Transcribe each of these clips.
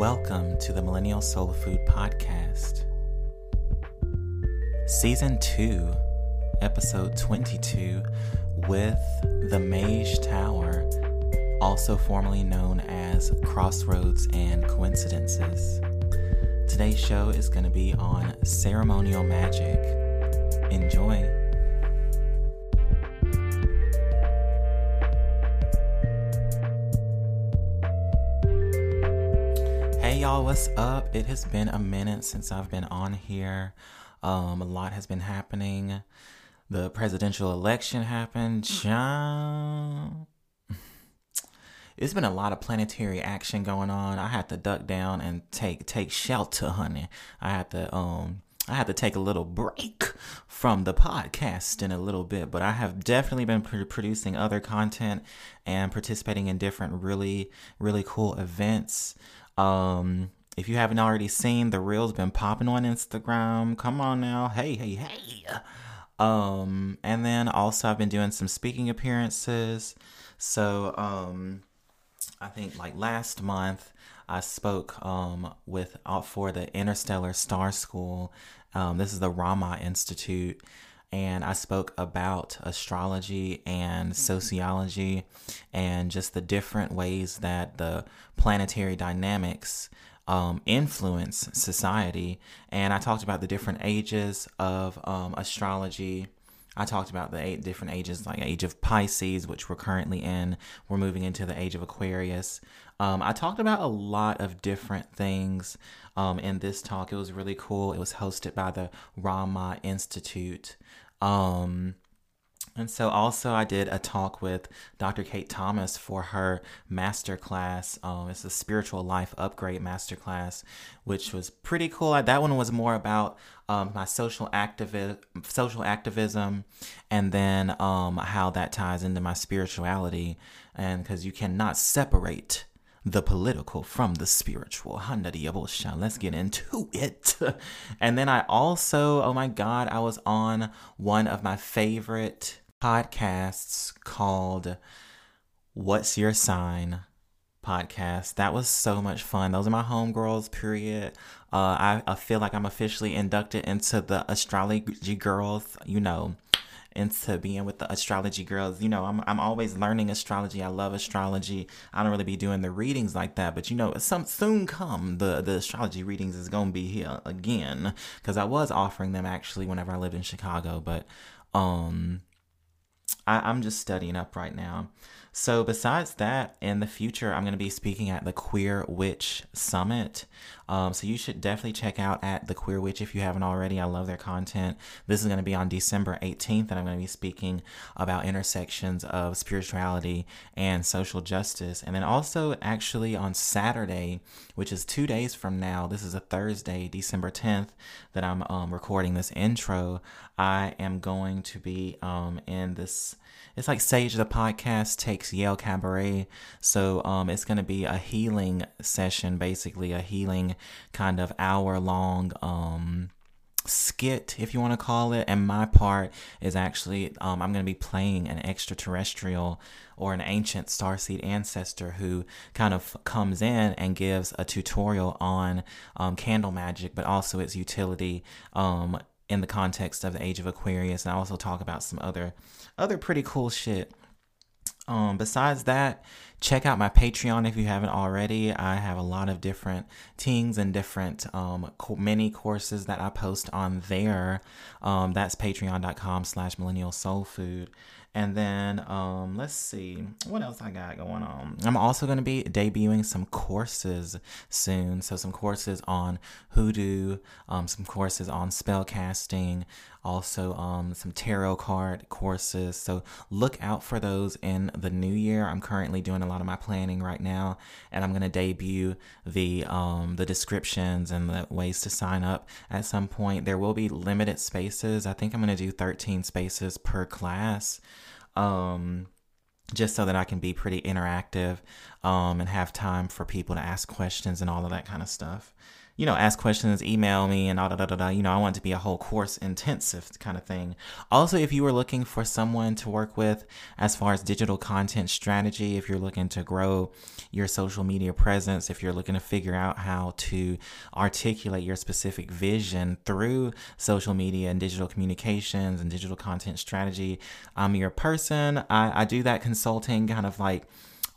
Welcome to the Millennial Soul Food Podcast, Season 2, Episode 22, with the Mage Tower, also formerly known as Crossroads and Coincidences. Today's show is going to be on ceremonial magic. Enjoy. Y'all, what's up? It has been a minute since I've been on here. Um, a lot has been happening. The presidential election happened. It's been a lot of planetary action going on. I had to duck down and take take shelter, honey. I had to um I had to take a little break from the podcast in a little bit, but I have definitely been pr- producing other content and participating in different really really cool events. Um, if you haven't already seen, the reel's been popping on Instagram. Come on now. Hey, hey, hey. Um, and then also I've been doing some speaking appearances. So, um, I think like last month I spoke um with uh, for the Interstellar Star School. Um, this is the Rama Institute and I spoke about astrology and sociology and just the different ways that the planetary dynamics um, influence society. And I talked about the different ages of um, astrology. I talked about the eight different ages, like age of Pisces, which we're currently in. We're moving into the age of Aquarius. Um, I talked about a lot of different things um, in this talk. It was really cool. It was hosted by the Rama Institute. Um, and so also I did a talk with Dr. Kate Thomas for her masterclass. Um, it's a spiritual life upgrade masterclass, which was pretty cool. That one was more about um, my social activi- social activism, and then um, how that ties into my spirituality, and because you cannot separate the political from the spiritual. Let's get into it. And then I also, oh my God, I was on one of my favorite podcasts called What's Your Sign podcast. That was so much fun. Those are my homegirls, period. Uh, I, I feel like I'm officially inducted into the astrology girls, you know into being with the astrology girls. You know, I'm I'm always learning astrology. I love astrology. I don't really be doing the readings like that, but you know, some soon come the the astrology readings is gonna be here again because I was offering them actually whenever I lived in Chicago, but um, I, I'm just studying up right now. So, besides that, in the future, I'm going to be speaking at the Queer Witch Summit. Um, so, you should definitely check out at the Queer Witch if you haven't already. I love their content. This is going to be on December 18th, and I'm going to be speaking about intersections of spirituality and social justice. And then also, actually, on Saturday, which is two days from now, this is a Thursday, December 10th, that I'm um, recording this intro. I am going to be um, in this it's like Sage the podcast takes Yale Cabaret. So um, it's going to be a healing session, basically a healing kind of hour long um, skit, if you want to call it. And my part is actually um, I'm going to be playing an extraterrestrial or an ancient starseed ancestor who kind of comes in and gives a tutorial on um, candle magic, but also its utility um, in the context of the age of Aquarius. And I also talk about some other other pretty cool shit. Um, besides that, check out my Patreon if you haven't already. I have a lot of different things and different um, mini courses that I post on there. Um, that's patreon.com slash millennial soul food. And then um, let's see what else I got going on. I'm also going to be debuting some courses soon. So some courses on hoodoo, um, some courses on spell casting, also um, some tarot card courses. So look out for those in the new year. I'm currently doing a lot of my planning right now, and I'm going to debut the um, the descriptions and the ways to sign up at some point. There will be limited spaces. I think I'm going to do 13 spaces per class. Um, just so that I can be pretty interactive um, and have time for people to ask questions and all of that kind of stuff. You know, ask questions, email me, and all da da da da. You know, I want to be a whole course intensive kind of thing. Also, if you were looking for someone to work with as far as digital content strategy, if you're looking to grow your social media presence, if you're looking to figure out how to articulate your specific vision through social media and digital communications and digital content strategy, um, I'm your person. I, I do that consulting kind of like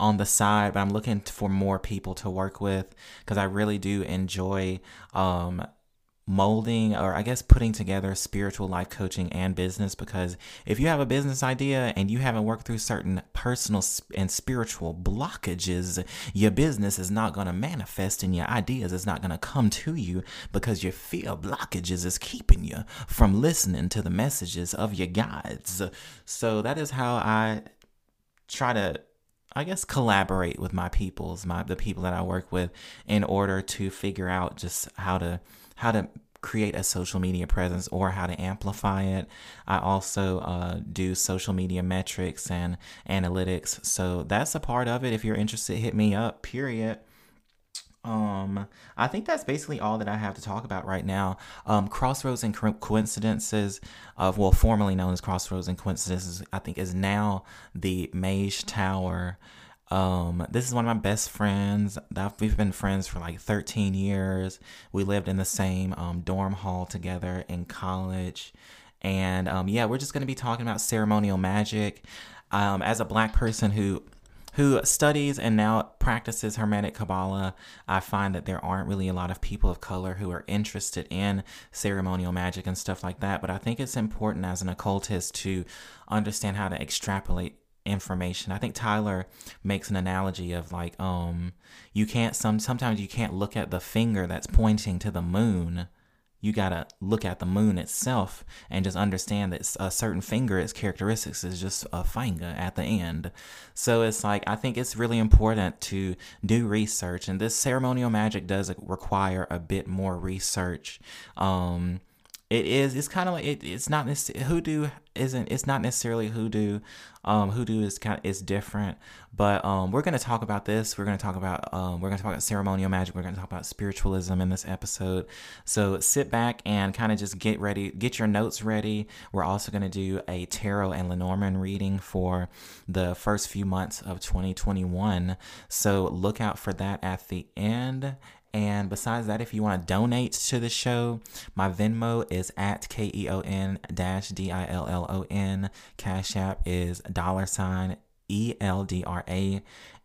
on the side, but I'm looking for more people to work with because I really do enjoy um, molding or I guess putting together spiritual life coaching and business because if you have a business idea and you haven't worked through certain personal and spiritual blockages, your business is not going to manifest and your ideas is not going to come to you because your fear blockages is keeping you from listening to the messages of your guides. So that is how I try to I guess collaborate with my peoples, my the people that I work with in order to figure out just how to how to create a social media presence or how to amplify it. I also uh, do social media metrics and analytics. So that's a part of it. If you're interested, hit me up, period. Um, I think that's basically all that I have to talk about right now. Um, Crossroads and Co- Coincidences, of well, formerly known as Crossroads and Coincidences, I think is now the Mage Tower. Um, this is one of my best friends. That We've been friends for like 13 years. We lived in the same um, dorm hall together in college. And um, yeah, we're just going to be talking about ceremonial magic. Um, as a black person who who studies and now practices Hermetic Kabbalah, I find that there aren't really a lot of people of color who are interested in ceremonial magic and stuff like that. But I think it's important as an occultist to understand how to extrapolate information. I think Tyler makes an analogy of like, um, you can't some sometimes you can't look at the finger that's pointing to the moon you got to look at the moon itself and just understand that a certain finger, its characteristics is just a finger at the end. So it's like, I think it's really important to do research, and this ceremonial magic does require a bit more research. Um, it is, it's kind of like, it, it's not necessarily, hoodoo isn't, it's not necessarily hoodoo. Um, hoodoo is kind of is different, but um, we're gonna talk about this. We're gonna talk about um, we're gonna talk about ceremonial magic. We're gonna talk about spiritualism in this episode. So sit back and kind of just get ready, get your notes ready. We're also gonna do a tarot and Lenormand reading for the first few months of 2021. So look out for that at the end. And besides that, if you want to donate to the show, my Venmo is at K E O N dash D I L L O N. Cash App is dollar sign E L D R A.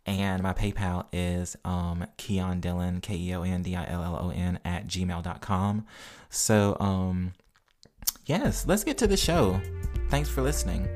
And my PayPal is um, Keon Dillon, K E O N D I L L O N, at gmail.com. So, um, yes, let's get to the show. Thanks for listening.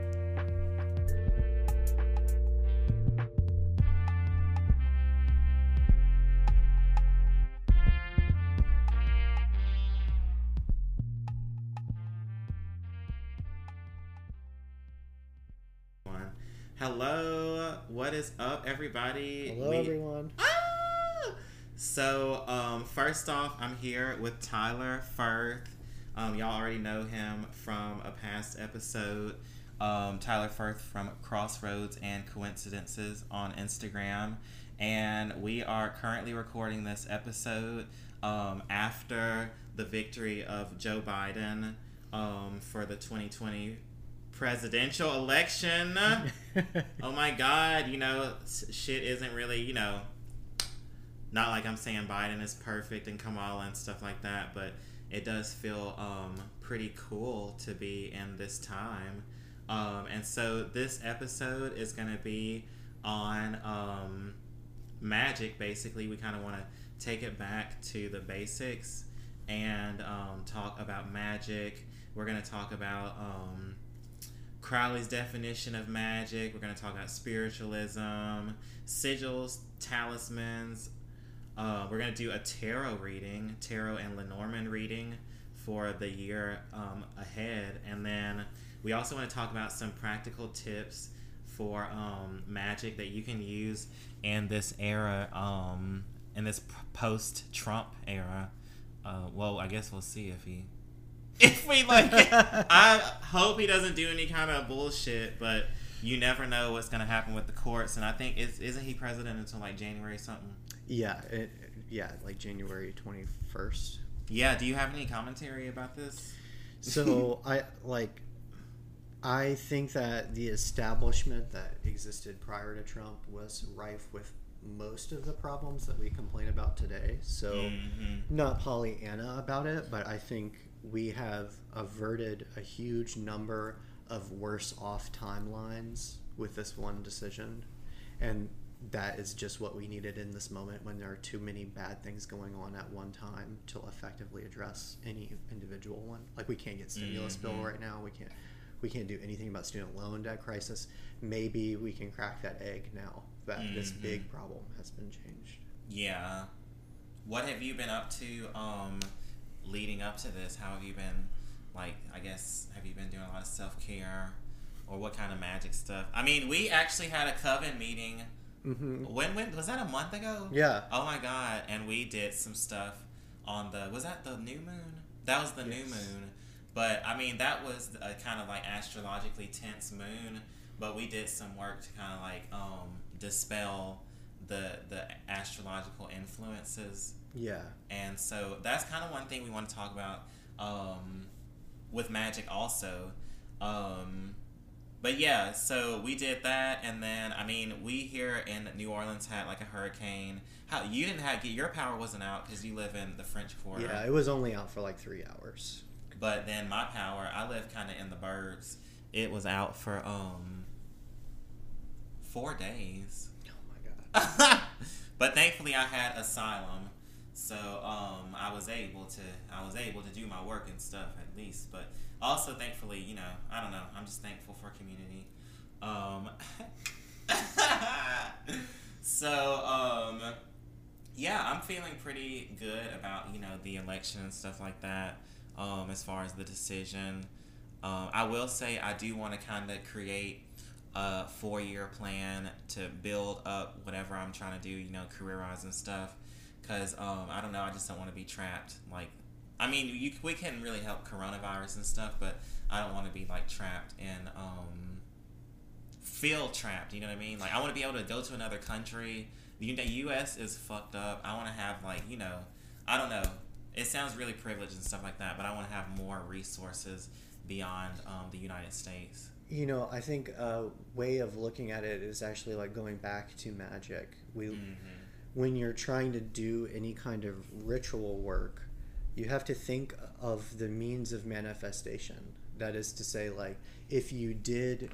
Hello, what is up, everybody? Hello, we... everyone. Ah! So, um, first off, I'm here with Tyler Firth. Um, y'all already know him from a past episode. Um, Tyler Firth from Crossroads and Coincidences on Instagram. And we are currently recording this episode um, after the victory of Joe Biden um, for the 2020 presidential election. oh my God, you know, shit isn't really, you know, not like I'm saying Biden is perfect and Kamala and stuff like that, but it does feel um, pretty cool to be in this time. Um, and so this episode is going to be on um, magic, basically. We kind of want to take it back to the basics and um, talk about magic. We're going to talk about um, Crowley's definition of magic. We're going to talk about spiritualism, sigils, talismans. Uh, we're going to do a tarot reading, tarot and Lenormand reading for the year um, ahead. And then we also want to talk about some practical tips for um, magic that you can use in this era, um, in this post Trump era. Uh, well, I guess we'll see if he if we like, I hope he doesn't do any kind of bullshit. But you never know what's going to happen with the courts, and I think is isn't he president until like January something? Yeah, it, yeah, like January twenty first. Yeah. Do you have any commentary about this? So I like. I think that the establishment that existed prior to Trump was rife with most of the problems that we complain about today. So, Mm-hmm. not Pollyanna about it, but I think we have averted a huge number of worse off timelines with this one decision. And that is just what we needed in this moment when there are too many bad things going on at one time to effectively address any individual one. Like we can't get stimulus bill Mhm. right now. We can't we can't do anything about student loan debt crisis. Maybe we can crack that egg now that this Mhm. big problem has been changed. Yeah. What have you been up to um leading up to this? How have you been like I guess have you been doing a lot of self-care or what kind of magic stuff? I mean, we actually had a coven meeting Mm-hmm. when when was that a month ago? Yeah. Oh my god, and we did some stuff on the was that the new moon? That was the new moon. But I mean, that was a kind of like astrologically tense moon, but we did some work to kind of like um dispel the the astrological influences Yeah. and so that's kind of one thing we want to talk about um, with magic also. Um, but yeah, so we did that, and then I mean, we here in New Orleans had like a hurricane. How you didn't have your power wasn't out because you live in the French Quarter. Yeah, it was only out for like three hours. But then my power, I live kind of in the birds. It was out for um four days. Oh my god. but thankfully I had asylum, so um, I was able to I was able to do my work and stuff at least. But also thankfully, you know, I don't know. I'm just thankful for community. Um, so um, yeah, I'm feeling pretty good about you know the election and stuff like that. Um, as far as the decision, um, I will say I do want to kind of create a four year plan to build up whatever I'm trying to do, you know, career wise and stuff. Cause um, I don't know, I just don't want to be trapped. Like, I mean, you, we can really help coronavirus and stuff, but I don't want to be like trapped and um, feel trapped. You know what I mean? Like, I want to be able to go to another country. The the U.S. is fucked up. I want to have like you know, I don't know. It sounds really privileged and stuff like that, but I want to have more resources beyond um, the United States. You know, I think a way of looking at it is actually like going back to magic. We, Mhm. When you're trying to do any kind of ritual work, you have to think of the means of manifestation. That is to say, like, if you did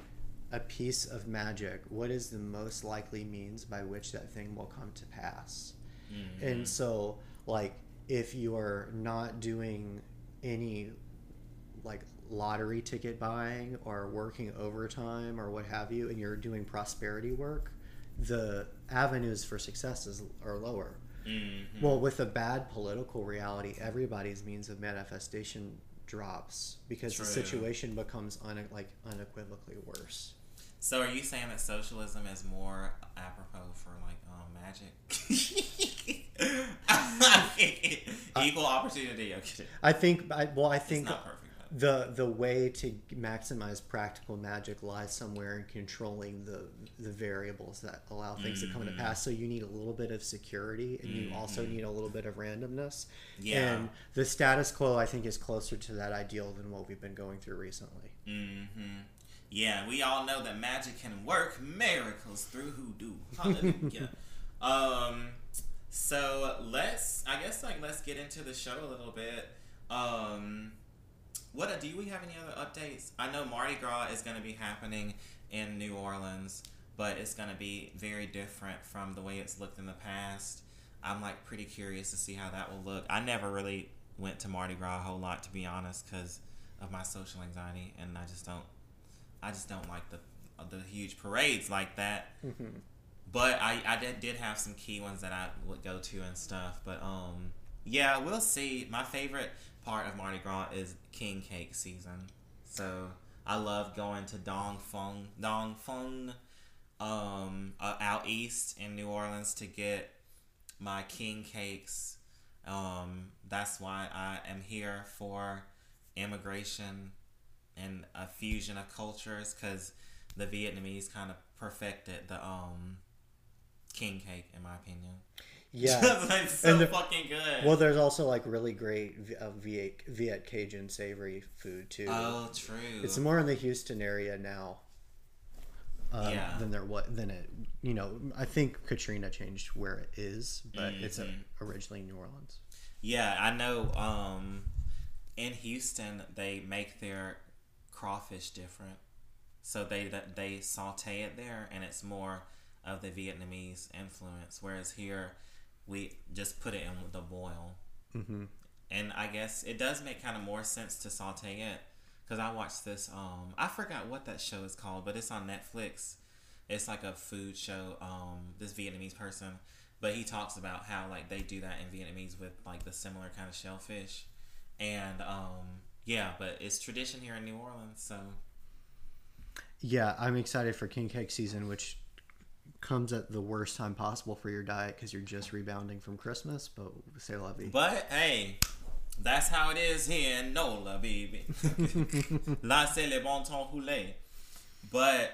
a piece of magic, what is the most likely means by which that thing will come to pass? Mhm. And so, like, if you're not doing any like lottery ticket buying or working overtime or what have you, and you're doing prosperity work, the avenues for success is, are lower. Mhm. Well, with a bad political reality, everybody's means of manifestation drops because True. the situation becomes un- like unequivocally worse. So, are you saying that socialism is more apropos for like um, magic? Equal opportunity. Okay, I think. I, well, I think not perfect. But the the way to maximize practical magic lies somewhere in controlling the the variables that allow things to come to Mhm. pass. So you need a little bit of security, and you also Mhm. need a little bit of randomness. yeah. And the status quo, I think, is closer to that ideal than what we've been going through recently. Mm-hmm. Yeah, we all know that magic can work miracles through hoodoo. Hallelujah. um, so let's, I guess, like let's get into the show a little bit. Um, what do we have any other updates? I know Mardi Gras is going to be happening in New Orleans, but it's going to be very different from the way it's looked in the past. I'm like pretty curious to see how that will look. I never really went to Mardi Gras a whole lot, to be honest, because of my social anxiety, and I just don't, I just don't like the the huge parades like that. Mm-hmm. But I, I did, did have some key ones that I would go to and stuff. But um, yeah, we'll see. My favorite part of Mardi Gras is king cake season. So I love going to Dong Phuong, um, uh, out east in New Orleans to get my king cakes. Um, that's why I am here for immigration and a fusion of cultures because the Vietnamese kind of perfected the um king cake, in my opinion. Yeah, it's so And the- fucking good. well, there's also like really great uh, Viet, Viet Cajun savory food too. oh, true. It's more in the Houston area now. Um, Yeah. Than there what than it you know I think Katrina changed where it is, but it's uh Mhm. originally New Orleans. Yeah, I know. Um, in Houston, they make their crawfish different, so they they saute it there, and it's more of the Vietnamese influence. Whereas here, we just put it in with the boil, Mm-hmm. and I guess it does make kind of more sense to saute it. Cause I watched this. Um, I forgot what that show is called, but it's on Netflix. It's like a food show. Um, this Vietnamese person, but he talks about how like they do that in Vietnamese with like the similar kind of shellfish, and um, yeah, but it's tradition here in New Orleans. So Yeah, I'm excited for king cake season, which comes at the worst time possible for your diet because you're just rebounding from Christmas. But say la vie. But hey, that's how it is here in NOLA, baby. Là, c'est le bon temps roulé. But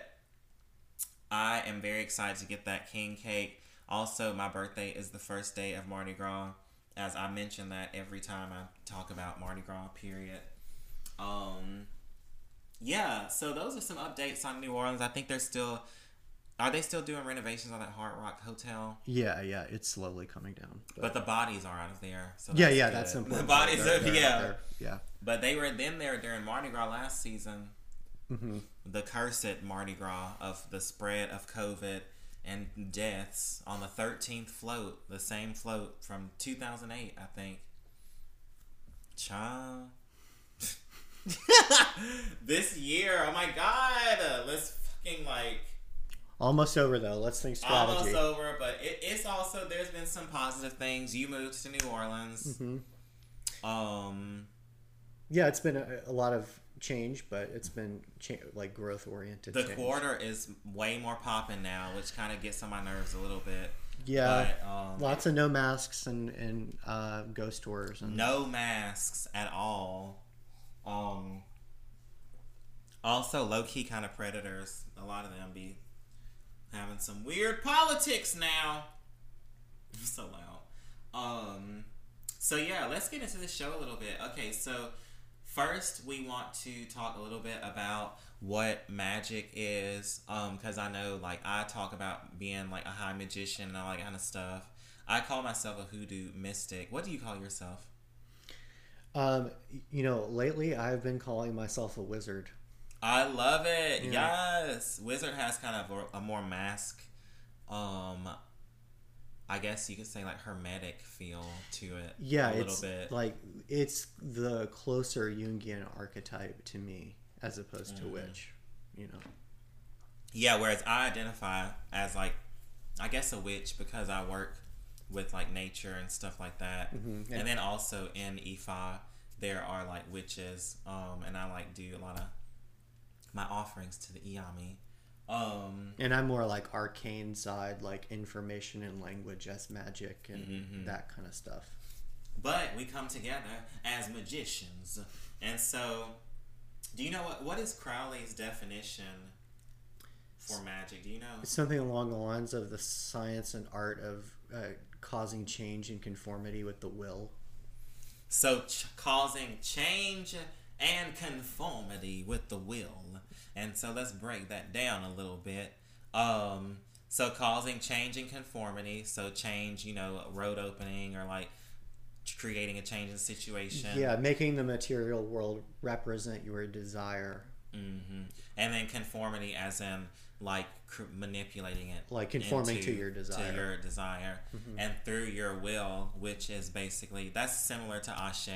I am very excited to get that king cake. Also, my birthday is the first day of Mardi Gras. As I mention that every time I talk about Mardi Gras, period. Um, yeah, so those are some updates on New Orleans. I think they're still. Are they still doing renovations on that Hard Rock Hotel? yeah, yeah, it's slowly coming down. But the bodies are out of there. So yeah, yeah, good. that's important. The bodies They're- are they're yeah. there. yeah. But they were then there during Mardi Gras last season. hmm The cursed Mardi Gras of the spread of COVID and deaths on the 13th float, the same float from 2008, I think. Cha. this year, oh my god, let's fucking like Almost over though. Let's think strategy. almost over, but it, it's also there's been some positive things. You moved to New Orleans. hmm Um, Yeah, it's been a, a lot of change, but it's been cha- like growth oriented. the change. quarter is way more popping now, which kind of gets on my nerves a little bit. Yeah, But, um, lots of no masks and and uh, ghost tours and no masks at all. Um, also, low key kind of predators. A lot of them be having some weird politics now. so loud. Um, so yeah, let's get into the show a little bit. Okay, so first we want to talk a little bit about what magic is, um, because I know like I talk about being like a high magician and all that kind of stuff. I call myself a hoodoo mystic. What do you call yourself? Um, you know, lately I've been calling myself a wizard. I love it. Yeah. Yes, Wizard has kind of a, a more mask, um, I guess you could say like hermetic feel to it. Yeah, a little it's bit. like it's the closer Jungian archetype to me as opposed to Mhm. witch. You know. Yeah, whereas I identify as like, I guess a witch because I work with like nature and stuff like that. Mhm. And then also in Ifa, there are like witches, um, and I like do a lot of my offerings to the Iyami. Um, And I'm more like arcane side, like information and language as magic and Mhm. that kind of stuff. but we come together as magicians, and so, do you know what what is Crowley's definition for magic? Do you know? It's something along the lines of the science and art of uh, causing change and conformity with the will. So, ch- causing change and conformity with the will. And so, let's break that down a little bit. Um, so, causing change and conformity. So, change, you know, road opening or like creating a change in situation. Yeah, making the material world represent your desire, hmm And then conformity, as in like cr- manipulating it, like conforming into- to your desire. to your desire, Mhm. and through your will, which is basically that's similar to ashe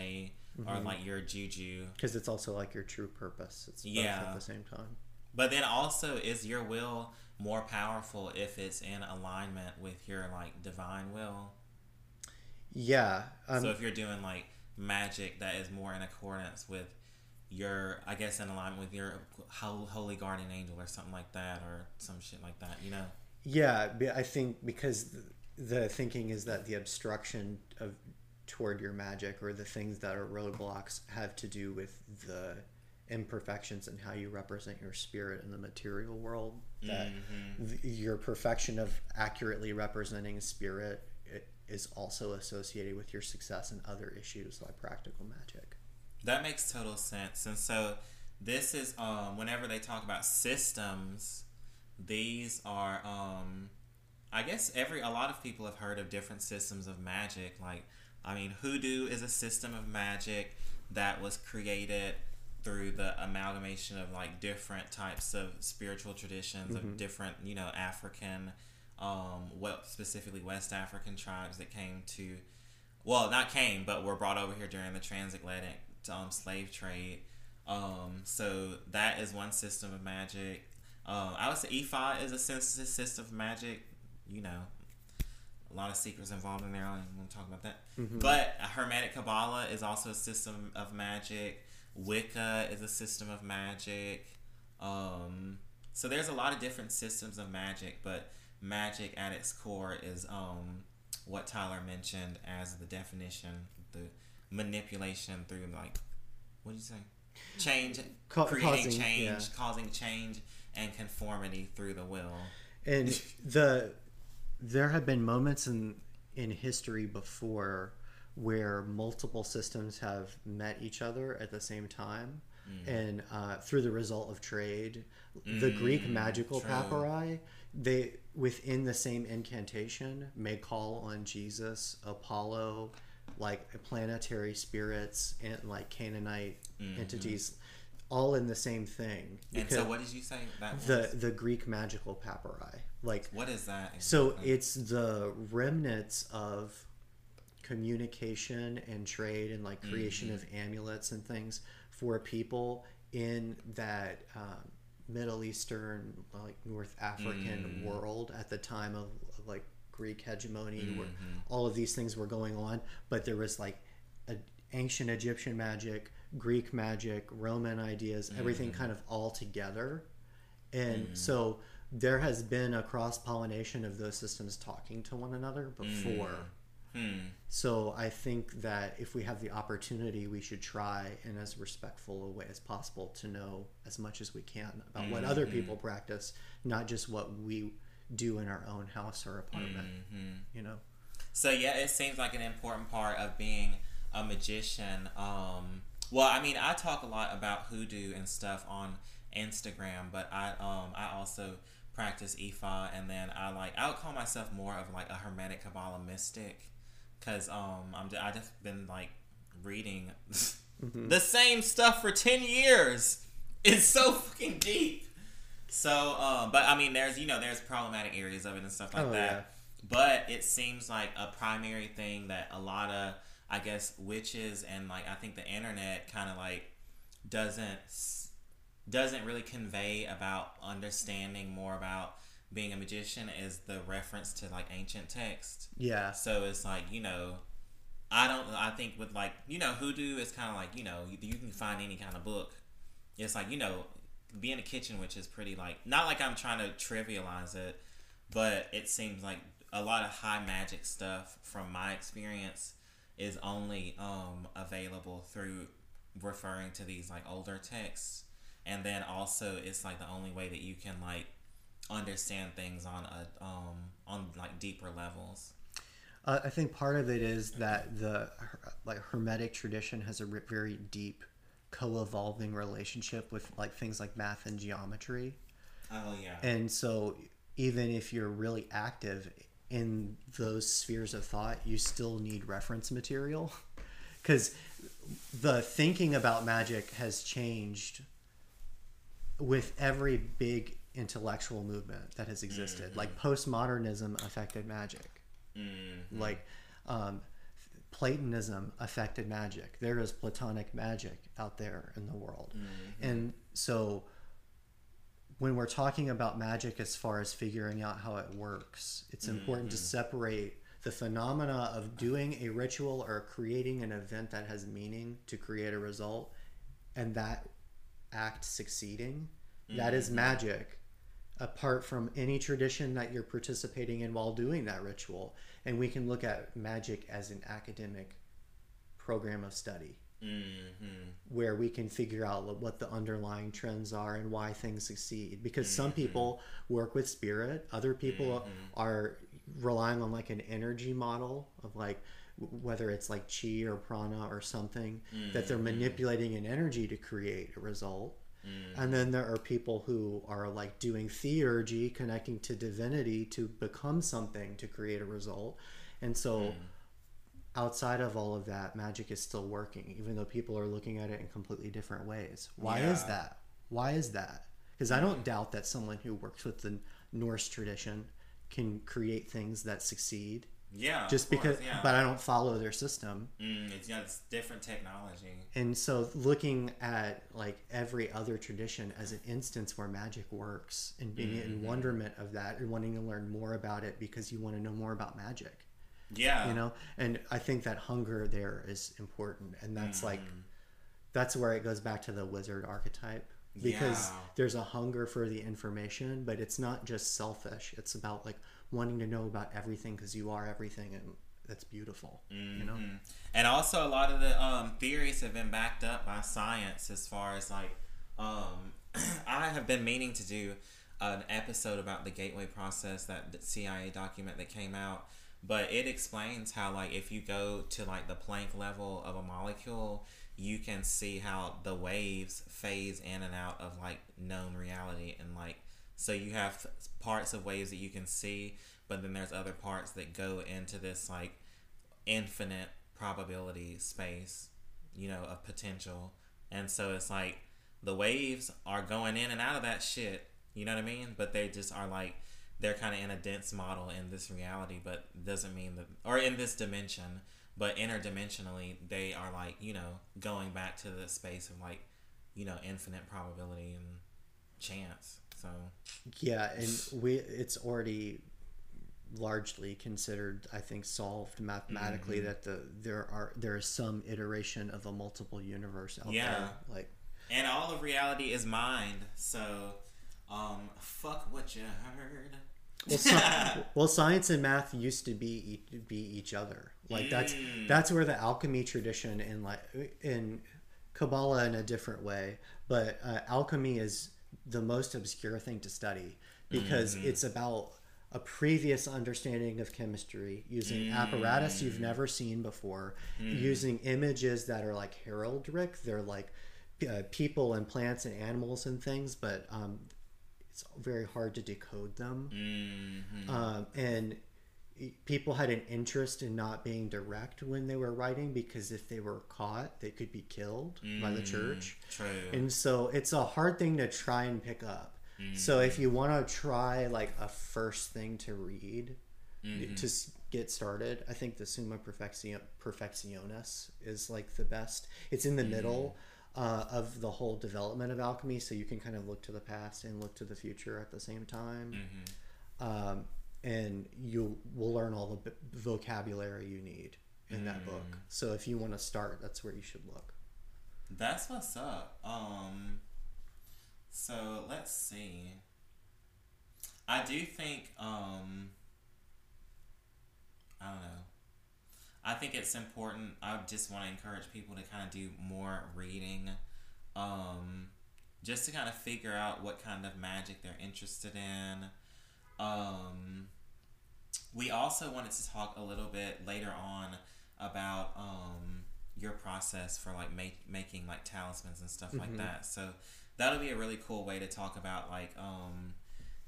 or Mhm. like your juju. Because it's also like your true purpose. It's Yeah. at the same time. But then also, is your will more powerful if it's in alignment with your like divine will? Yeah. Um, so if you're doing like magic that is more in accordance with your, I guess, in alignment with your holy guardian angel or something like that, or some shit like that, you know? yeah, I think because the thinking is that the obstruction of toward your magic or the things that are roadblocks have to do with the imperfections and how you represent your spirit in the material world. That Mm-hmm. th- your perfection of accurately representing spirit is also associated with your success in other issues like practical magic. That makes total sense. And so this is um whenever they talk about systems, these are um I guess every a lot of people have heard of different systems of magic. Like I mean hoodoo is a system of magic that was created through the amalgamation of like different types of spiritual traditions of different, you know, African um well specifically West African tribes that came to well, not came, but were brought over here during the transatlantic um, slave trade. Um, so that is one system of magic. Um, I would say Ifa is a sys- system of magic. You know, a lot of secrets involved in there. I don't want to talk about that. But Hermetic Kabbalah is also a system of magic. Wicca is a system of magic. Um, so there's a lot of different systems of magic, but magic at its core is um, what Tyler mentioned as the definition, the manipulation through like, what did you say? Change, Ca- creating causing- change, yeah. causing change and conformity through the will. and the there have been moments in in history before where multiple systems have met each other at the same time and uh, through the result of trade the greek Mm, magical true. papyri they within the same incantation may call on jesus apollo like planetary spirits and like canaanite entities all in the same thing And so, what did you say that was? the the greek magical papyri like what is that? so it's the remnants of communication and trade and like creation mm-hmm. of amulets and things for people in that um, Middle Eastern, like North African mm. world at the time of, of like Greek hegemony, where mm-hmm. all of these things were going on. But there was like a, ancient Egyptian magic, Greek magic, Roman ideas, everything mm. kind of all together. And mm. so there has been a cross pollination of those systems talking to one another before. Hmm. So I think that if we have the opportunity, we should try in as respectful a way as possible to know as much as we can about what other people practice, not just what we do in our own house or apartment. You know. So yeah, it seems like an important part of being a magician. Um, well, I mean, I talk a lot about hoodoo and stuff on Instagram, but I um I also practice Ifa, and then I like I would call myself more of like a Hermetic Kabbalah mystic, cause um I'm I just been like reading the same stuff for ten years. It's so fucking deep. So, um, but I mean, there's you know there's problematic areas of it and stuff like Oh, that. yeah. But it seems like a primary thing that a lot of I guess witches and like I think the internet kind of like doesn't doesn't really convey about understanding more about being a magician is the reference to like ancient text. Yeah. So it's like you know, I don't. I think with like you know hoodoo is kind of like you know you, you can find any kind of book. It's like you know being a kitchen witch is pretty like not like I'm trying to trivialize it, but it seems like a lot of high magic stuff from my experience is only um, available through referring to these like older texts, and then also it's like the only way that you can like understand things on a um on like deeper levels. Uh, I think part of it is that the like hermetic tradition has a very deep co-evolving relationship with like things like math and geometry. Oh yeah. And so even if you're really active in those spheres of thought, you still need reference material cuz the thinking about magic has changed with every big intellectual movement that has existed. Like mm-hmm. postmodernism affected magic. Mm-hmm. Like um, Platonism affected magic. There is Platonic magic out there in the world. Mm-hmm. And so when we're talking about magic as far as figuring out how it works, it's important to separate the phenomena of doing a ritual or creating an event that has meaning to create a result and that act succeeding. That is mm-hmm. magic apart from any tradition that you're participating in while doing that ritual. And we can look at magic as an academic program of study. Mm-hmm. where we can figure out what the underlying trends are and why things succeed because some mm-hmm. people work with spirit other people mm-hmm. are relying on like an energy model of like whether it's like chi or prana or something that they're mm-hmm. manipulating an energy to create a result mm-hmm. and then there are people who are like doing theurgy connecting to divinity to become something to create a result and so mm-hmm. outside of all of that, magic is still working, even though people are looking at it in completely different ways. Why is that? Why is that? Because I don't doubt that someone who works with the Norse tradition can create things that succeed. Yeah. Just course, because, yeah. but I don't follow their system. Mm, it's, yeah, it's different technology. And so, looking at like every other tradition as an instance where magic works, and being Mm-hmm. in wonderment of that, and wanting to learn more about it because you want to know more about magic. Yeah. you know and i think that hunger there is important and that's like Mm. that's where it goes back to the wizard archetype because Yeah. there's a hunger for the information but it's not just selfish it's about like wanting to know about everything because you are everything and that's beautiful you know Mhm. And also, a lot of the um, theories have been backed up by science as far as like, um, I have been meaning to do an episode about the gateway process, that CIA document that came out. But it explains how, like, if you go to like the Planck level of a molecule, you can see how the waves phase in and out of like known reality, and like, so you have parts of waves that you can see, but then there's other parts that go into this like infinite probability space, you know, of potential. And so it's like the waves are going in and out of that shit, you know what I mean? But they just are like they're kind of in a dense model in this reality, but doesn't mean that or in this dimension, but interdimensionally they are like, you know, going back to the space of like, you know, infinite probability and chance. So, yeah and we it's already largely considered i think solved mathematically Mm-hmm. that the there are there is some iteration of a multiple universe out Yeah. there like and all of reality is mind. So, um fuck what you heard. well, sci- well, science and math used to be e- be each other. Like that's Mm. that's where the alchemy tradition in like in Kabbalah in a different way, but uh, alchemy is the most obscure thing to study because Mm-hmm. it's about a previous understanding of chemistry using apparatus Mm. you've never seen before, using images that are like heraldric. They're like uh, people and plants and animals and things, but um, it's very hard to decode them Mhm. um, and people had an interest in not being direct when they were writing because if they were caught they could be killed by the mm, church. True. and so it's a hard thing to try and pick up. So if mm. you want to try like a first thing to read to mm-hmm. get started i think the summa perfection perfectionis is like the best. It's in the mm. middle uh, of the whole development of alchemy so you can kind of look to the past and look to the future at the same time. Mm-hmm. Um, and you will learn all the b- vocabulary you need in that book. So if you want to start, that's where you should look. That's what's up. Um so let's see. I do think um I don't know. I think it's important. I just want to encourage people to kind of do more reading um just to kind of figure out what kind of magic they're interested in. Um we also wanted to talk a little bit later on about um, your process for like make, making like talismans and stuff like that. So that'll be a really cool way to talk about like um,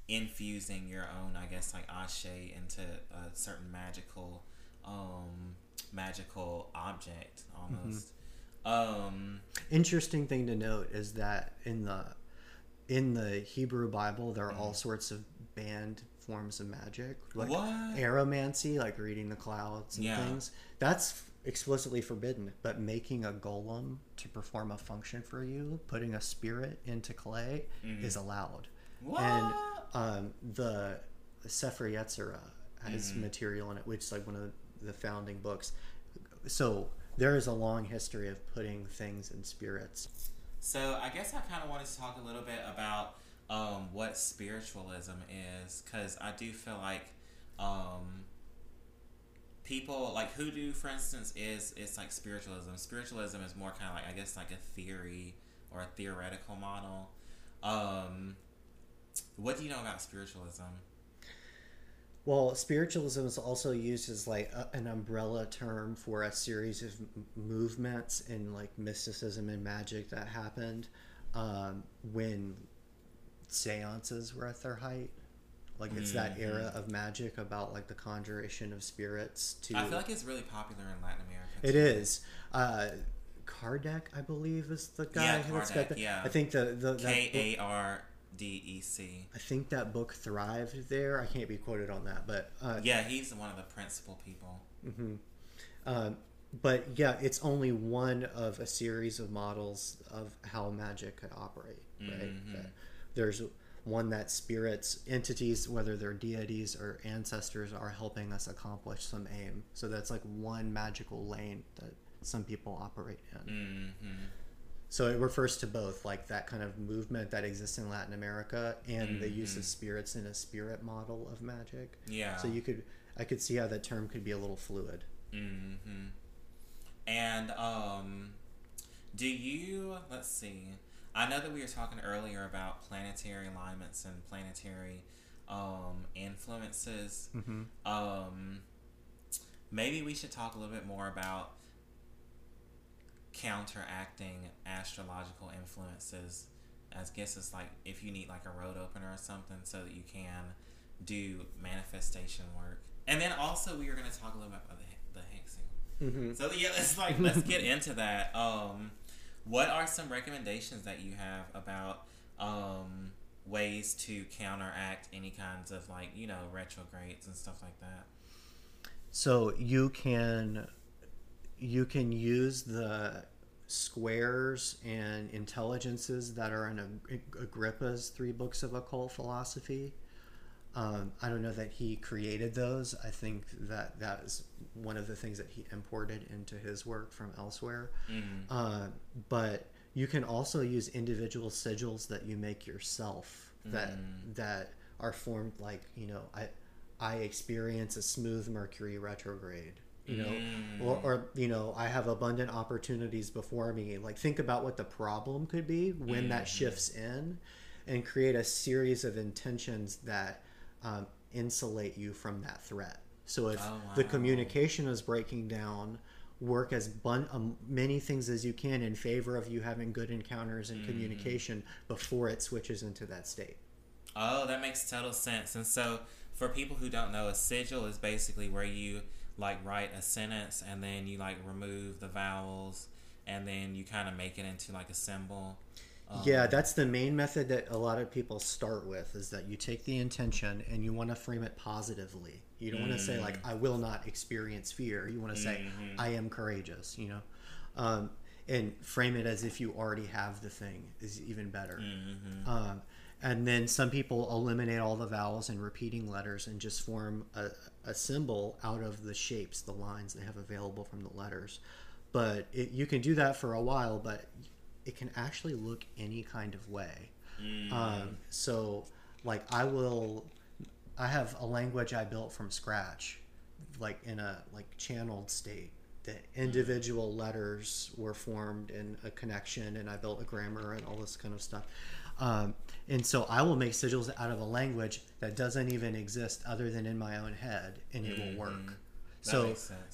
infusing your own, I guess, like ashe into a certain magical, um, magical object almost. Um, Interesting thing to note is that in the in the Hebrew Bible, there are all sorts of banned forms of magic, like What? aeromancy, like reading the clouds and Yeah. things. That's explicitly forbidden. But making a golem to perform a function for you, putting a spirit into clay, is allowed. what? and um, the Sefer Yetzirah has Mm-hmm. material in it, which is like one of the founding books. So there is a long history of putting things in spirits. So I guess I kind of wanted to talk a little bit about um, what spiritualism is, because I do feel like um, people like hoodoo, for instance, is it's like spiritualism. Spiritualism is more kind of like I guess like a theory or a theoretical model. Um, what do you know about spiritualism? Well, spiritualism is also used as like a, an umbrella term for a series of m- movements in like mysticism and magic that happened um, when seances were at their height. Like it's that era of magic about like the conjuration of spirits to. I feel like it's really popular in Latin America. It too. is. Uh, Kardec, I believe, is the guy Yeah, who's got the. yeah. I think the the that K A R D E C. I think that book thrived there. I can't be quoted on that, but uh, Yeah, he's one of the principal people. Um, but yeah, it's only one of a series of models of how magic could operate. Right? That There's one that spirits, entities, whether they're deities or ancestors, are helping us accomplish some aim. So that's like one magical lane that some people operate in. Mm-hmm. So it refers to both, like that kind of movement that exists in Latin America and the use of spirits in a spirit model of magic. Yeah. So you could, I could see how that term could be a little fluid. Mm-hmm. And um, do you? Let's see. I know that we were talking earlier about planetary alignments and planetary um, influences. Mm-hmm. Um, maybe we should talk a little bit more about counteracting astrological influences. I guess it's like if you need like a road opener or something, so that you can do manifestation work. And then also we were going to talk a little bit about the, the hexing. Mm-hmm. So yeah, let's like let's get into that. Um, what are some recommendations that you have about um, ways to counteract any kinds of like you know retrogrades and stuff like that? So you can you can use the squares and intelligences that are in Agrippa's three books of occult philosophy. Um, I don't know that he created those. I think that that is one of the things that he imported into his work from elsewhere. Mm-hmm. Uh, but you can also use individual sigils that you make yourself that that are formed like you know I I experience a smooth Mercury retrograde. You know, or, or you know, I have abundant opportunities before me. Like, think about what the problem could be when that shifts in, and create a series of intentions that um, insulate you from that threat. So if Oh, the communication is breaking down, work as bun- um, many things as you can in favor of you having good encounters and communication before it switches into that state. Oh, that makes total sense. And so, for people who don't know, a sigil is basically where you like write a sentence and then you like remove the vowels and then you kind of make it into like a symbol. Um, Yeah, that's the main method that a lot of people start with is that you take the intention and you want to frame it positively. You don't want to say like I will not experience fear. You want to say I am courageous, you know. Um, and frame it as if you already have the thing is even better. Um, and then some people eliminate all the vowels and repeating letters and just form a, a symbol out of the shapes, the lines they have available from the letters. But it, you can do that for a while, but it can actually look any kind of way. Um, so, like, I will, I have a language I built from scratch, like in a like channeled state. The individual letters were formed in a connection, and I built a grammar and all this kind of stuff. Um, and so I will make sigils out of a language that doesn't even exist other than in my own head, and it will work. So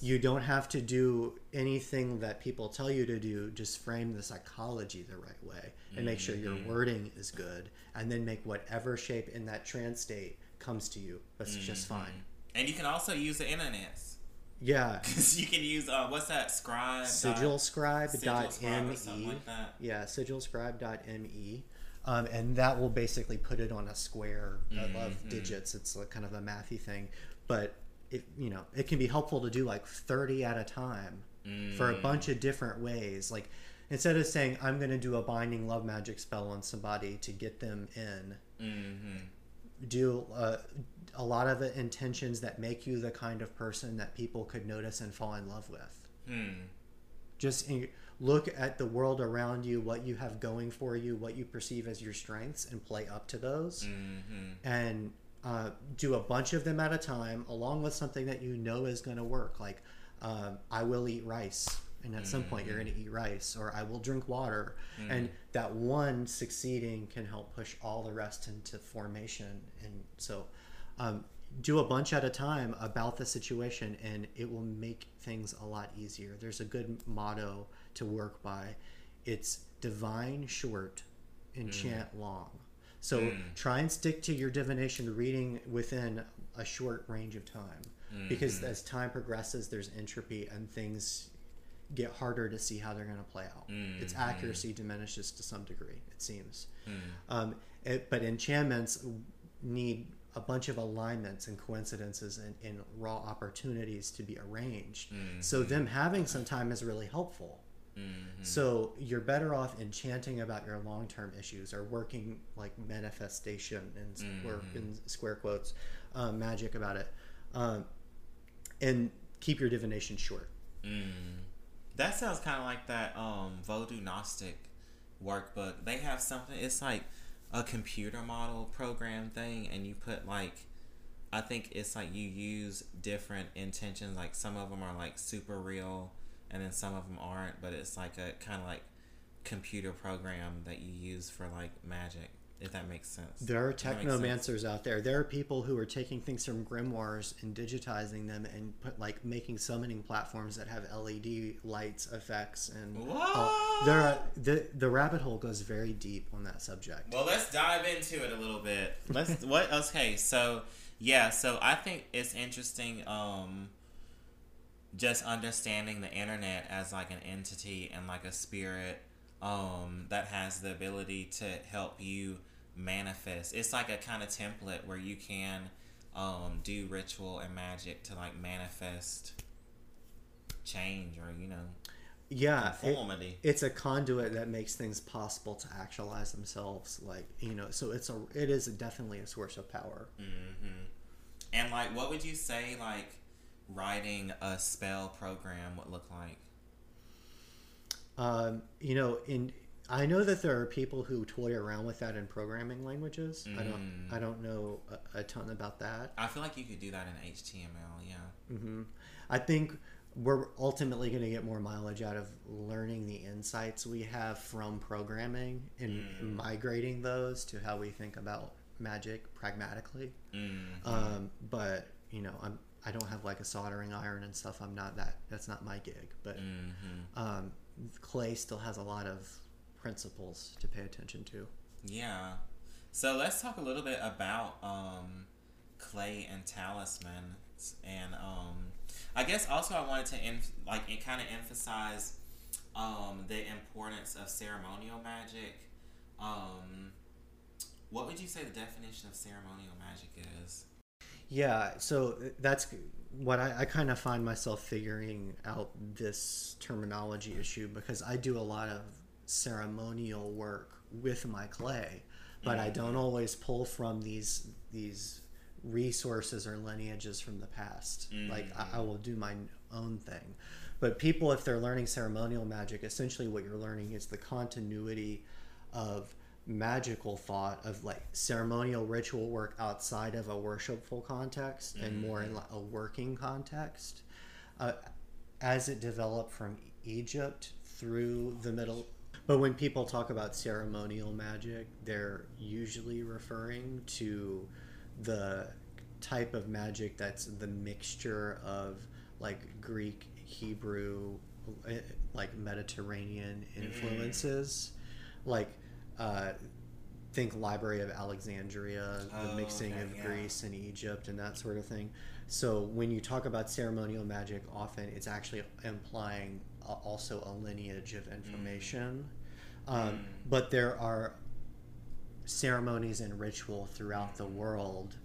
you don't have to do anything that people tell you to do. Just frame the psychology the right way, and make sure your wording is good, and then make whatever shape in that trance state comes to you. That's just fine. And you can also use the internet. Yeah. you can use uh, what's that scribe dot- sigilscribe.me. or something like. Yeah, sigilscribe.me. Um, and that will basically put it on a square of- Mm-hmm. of digits. It's like kind of a mathy thing, but it you know it can be helpful to do like thirty at a time for a Mm. bunch of different ways. Like instead of saying I'm going to do a binding love magic spell on somebody to get them in, Mm-hmm. do uh, a lot of the intentions that make you the kind of person that people could notice and fall in love with Hmm. just look at the world around you what you have going for you what you perceive as your strengths and play up to those Mm-hmm. and uh, do a bunch of them at a time, along with something that you know is going to work. Like, um, I will eat rice, and at some point you're going to eat rice, or I will drink water, and that one succeeding can help push all the rest into formation. And so, um, do a bunch at a time about the situation, and it will make things a lot easier. There's a good motto to work by. It's divine short, enchant long. So hmm. try and stick to your divination reading within a short range of time. Because hmm. as time progresses, there's entropy and things get harder to see how they're going to play out. Hmm, its accuracy diminishes to some degree, it seems. Um, it, but enchantments need a bunch of alignments and coincidences and, and raw opportunities to be arranged. So them having some time is really helpful. So you're better off enchanting about your long-term issues or working like manifestation and square, in square quotes, uh, magic about it, um, and keep your divination short. That sounds kind of like that um, Vodou Gnostic workbook. They have something. It's like a computer model program thing, and you put like, I think it's like you use different intentions. Like some of them are like super real, and then some of them aren't. But it's like a kind of like computer program that you use for like magic. If that makes sense. There are Does that make sense? technomancers out there. There are people who are taking things from grimoires and digitizing them and put like making summoning platforms that have LED lights effects and What? there are the the rabbit hole goes very deep on that subject. Well, let's dive into it a little bit. Let's what okay, so yeah, so I think it's interesting um just understanding the internet as like an entity and like a spirit um that has the ability to help you manifest. It's like a kind of template where you can um do ritual and magic to like manifest change or you know Yeah, it- it's a conduit that makes things possible to actualize themselves. Like you know, so it's a it is definitely a source of power. hmm And like, what would you say like writing a spell program would look like? Um, you know, in I know that there are people who toy around with that in programming languages. I don't Mm. I don't know a, a ton about that. I feel like you could do that in HTML. Yeah. Mm-hmm. I think we're ultimately going to get more mileage out of learning the insights we have from programming and Mm. migrating those to how we think about magic pragmatically. Mm. Um, but you know, I'm I don't have like a soldering iron and stuff. I'm not that. That's not my gig. But hmm um, clay still has a lot of principles to pay attention to. Yeah. So let's talk a little bit about um, clay and talismans, and um, I guess also I wanted to inf- like it kind of emphasize um, the importance of ceremonial magic. Um, what would you say the definition of ceremonial magic is? Yeah, so uh, that's what I, I kind of find myself figuring out this terminology issue because I do a lot of ceremonial work with my clay, but I mm. don't always pull from these these resources or lineages from the past. Like I, I mm. will do my own thing. But people, if they're learning ceremonial magic, essentially what you're learning is the continuity of magical thought of like ceremonial ritual work outside of a worshipful context and more in like a working context uh, as it developed from egypt through the middle but when people talk about ceremonial magic they're usually referring to the type of magic that's the mixture of like greek hebrew eh, like mediterranean influences. Like uh, think Library of Alexandria, the Oh, mixing okay, of yeah. Greece and Egypt, and that sort of thing. So when you talk about ceremonial magic, often it's actually implying also a lineage of mm. information. Um, mm. But there are ceremonies and ritual throughout the mm. world.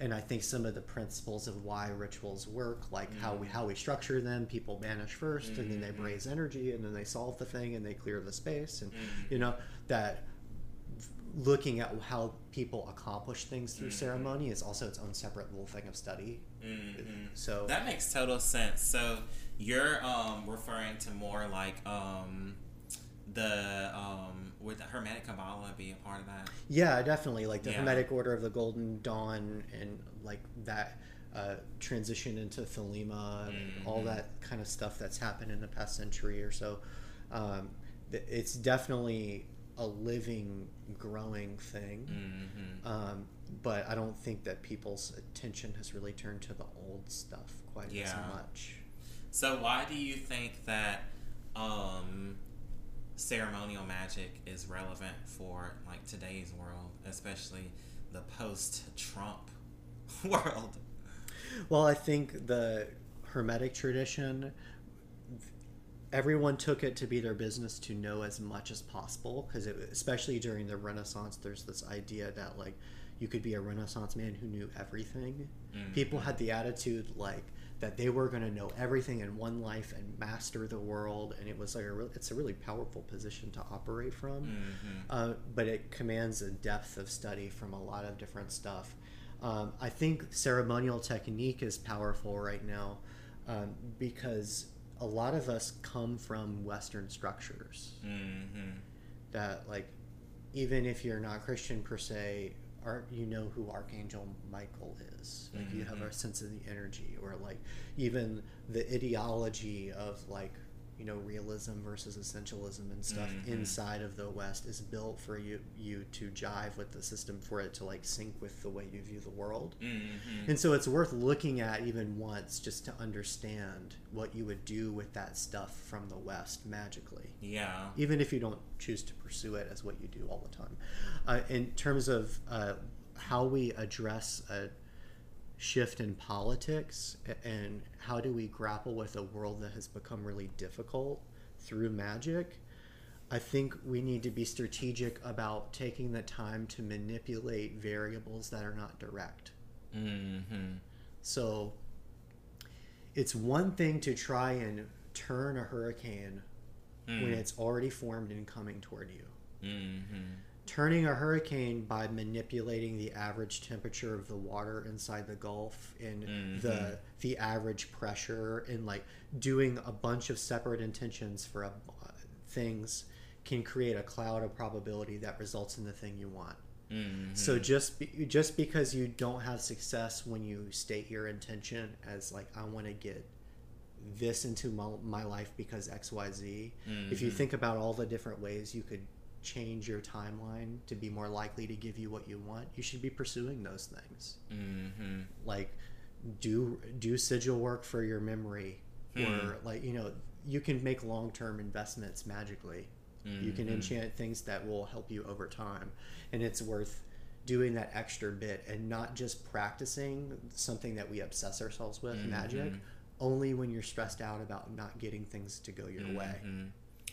And I think some of the principles of why rituals work, like how we how we structure them, people banish 1st and then they mm-hmm. raise energy, and then they solve the thing, and they clear the space, and you know that looking at how people accomplish things through ceremony is also its own separate little thing of study. Mhm. So That makes total sense. So you're um, referring to more like um, the um would the Hermetic Kabbalah be a part of that? Yeah, definitely. Like the Yeah. Hermetic Order of the Golden Dawn and like that uh, transition into Thelema and all Mhm. that kind of stuff that's happened in the past century or so. Um, th- it's definitely a living, growing thing. Mm-hmm. Um, but I don't think that people's attention has really turned to the old stuff quite Yeah. as much. So why do you think that um, ceremonial magic is relevant for like today's world, especially the post-Trump world? Well, I think the Hermetic tradition, everyone took it to be their business to know as much as possible because especially during the Renaissance, there's this idea that like you could be a Renaissance man who knew everything. Mhm. People had the attitude like that they were going to know everything in one life and master the world, and it was like a real, it's a really powerful position to operate from. Mhm. Uh, but it commands a depth of study from a lot of different stuff. Um, I think ceremonial technique is powerful right now um, because a lot of us come from Western structures Mhm. that, like, even if you're not Christian per se, are you know who Archangel Michael is? Like, you have a Mhm. sense of the energy, or like even the ideology of like you know realism versus essentialism and stuff Mhm. inside of the West is built for you you to jive with the system for it to like sync with the way you view the world. Mhm. And so it's worth looking at even once just to understand what you would do with that stuff from the West magically Yeah. even if you don't choose to pursue it as what you do all the time. Uh, in terms of uh, how we address a shift in politics and how do we grapple with a world that has become really difficult through magic, I think we need to be strategic about taking the time to manipulate variables that are not direct. Mm-hmm. So it's one thing to try and turn a hurricane Mm. when it's already formed and coming toward you. Mm-hmm. Turning a hurricane by manipulating the average temperature of the water inside the Gulf and Mhm. the the average pressure and like doing a bunch of separate intentions for a, things can create a cloud of probability that results in the thing you want. Mm-hmm. So just be, just because you don't have success when you state your intention as like I want to get this into my, my life because X Y Z. If you Mhm. think about all the different ways you could change your timeline to be more likely to give you what you want, you should be pursuing those things. Mm-hmm. Like do do sigil work for your memory or Hmm. like you know you can make long-term investments magically you can Mhm. enchant things that will help you over time and it's worth doing that extra bit and not just practicing something that we obsess ourselves with magic Mhm. only when you're stressed out about not getting things to go your way Mhm.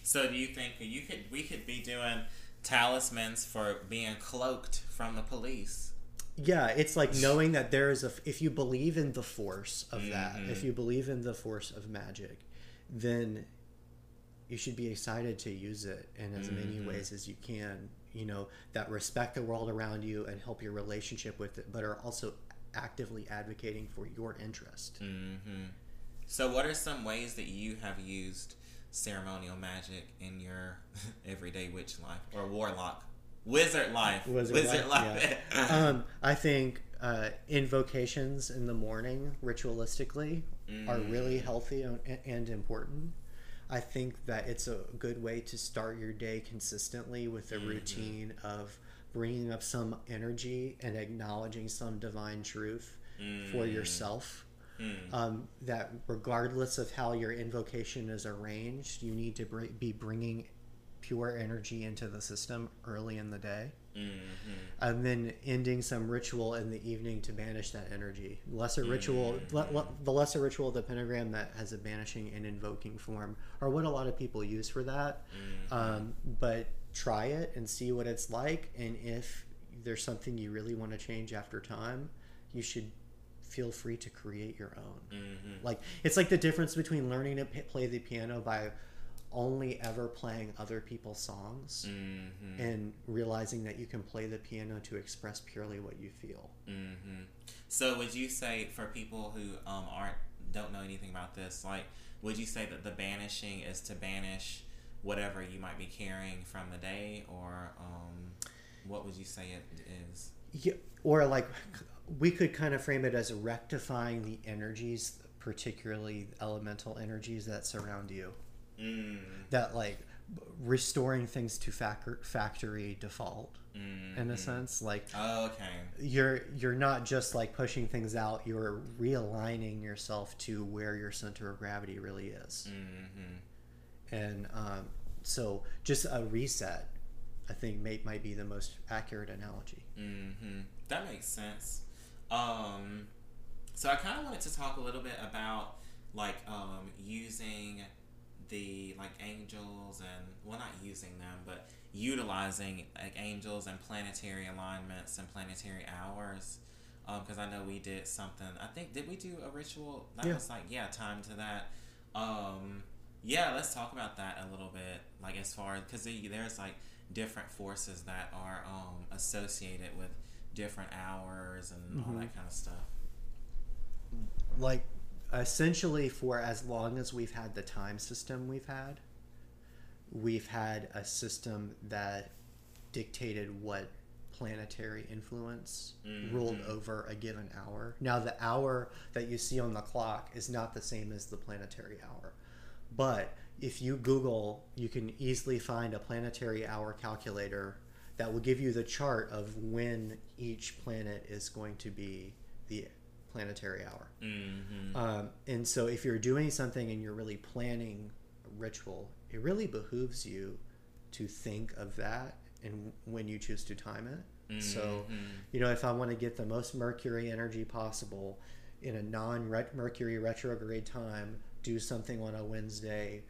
So do you think you could we could be doing talismans for being cloaked from the police? yeah it's like knowing that there is a if you believe in the force of that Mhm. if you believe in the force of magic then you should be excited to use it in as many Mhm. ways as you can you know that respect the world around you and help your relationship with it but are also actively advocating for your interest Mm-hmm. So what are some ways that you have used ceremonial magic in your everyday witch life or warlock wizard life? Wizard life, life. um, i think uh, invocations in the morning ritualistically are Mm. really healthy and, and important i think that it's a good way to start your day consistently with a Mhm. routine of bringing up some energy and acknowledging some divine truth for Mm. yourself Mm. um, that regardless of how your invocation is arranged, you need to br- be bringing pure energy into the system early in the day, Mhm. and then ending some ritual in the evening to banish that energy. Lesser ritual, le- le- the lesser ritual, of the pentagram that has a banishing and invoking form, are what a lot of people use for that. Mhm. Um, but try it and see what it's like, and if there's something you really want to change after time, you should feel free to create your own. Mhm. Like it's like the difference between learning to p- play the piano by only ever playing other people's songs Mhm. and realizing that you can play the piano to express purely what you feel. hmm So would you say for people who um aren't don't know anything about this, like would you say that the banishing is to banish whatever you might be carrying from the day, or um, what would you say it is? Yeah, or like we could kind of frame it as rectifying the energies, particularly elemental energies that surround you. Mm, That like restoring things to fac- factory default mm, in a mm. sense. Like Oh, okay. you're you're not just like pushing things out. You're realigning yourself to where your center of gravity really is. Mm-hmm. And um, so just a reset, I think may, might be the most accurate analogy. Mm-hmm. That makes sense. Um, so I kind of wanted to talk a little bit about like um, using the like angels and well not using them but utilizing like angels and planetary alignments and planetary hours. Because I know we did something I think did we do a ritual? That Yeah. was like yeah time to that. Um yeah let's talk about that a little bit like as far because there's like different forces that are um associated with different hours and all Mhm. that kind of stuff like essentially for as long as we've had the time system we've had we've had a system that dictated what planetary influence ruled Mhm. over a given hour now the hour that you see on the clock is not the same as the planetary hour but if you google you can easily find a planetary hour calculator that will give you the chart of when each planet is going to be the planetary hour mm-hmm. um, and so if you're doing something and you're really planning a ritual, it really behooves you to think of that and when you choose to time it. So, Mhm. you know, if I want to get the most Mercury energy possible in a non Mercury retrograde time, do something on a Wednesday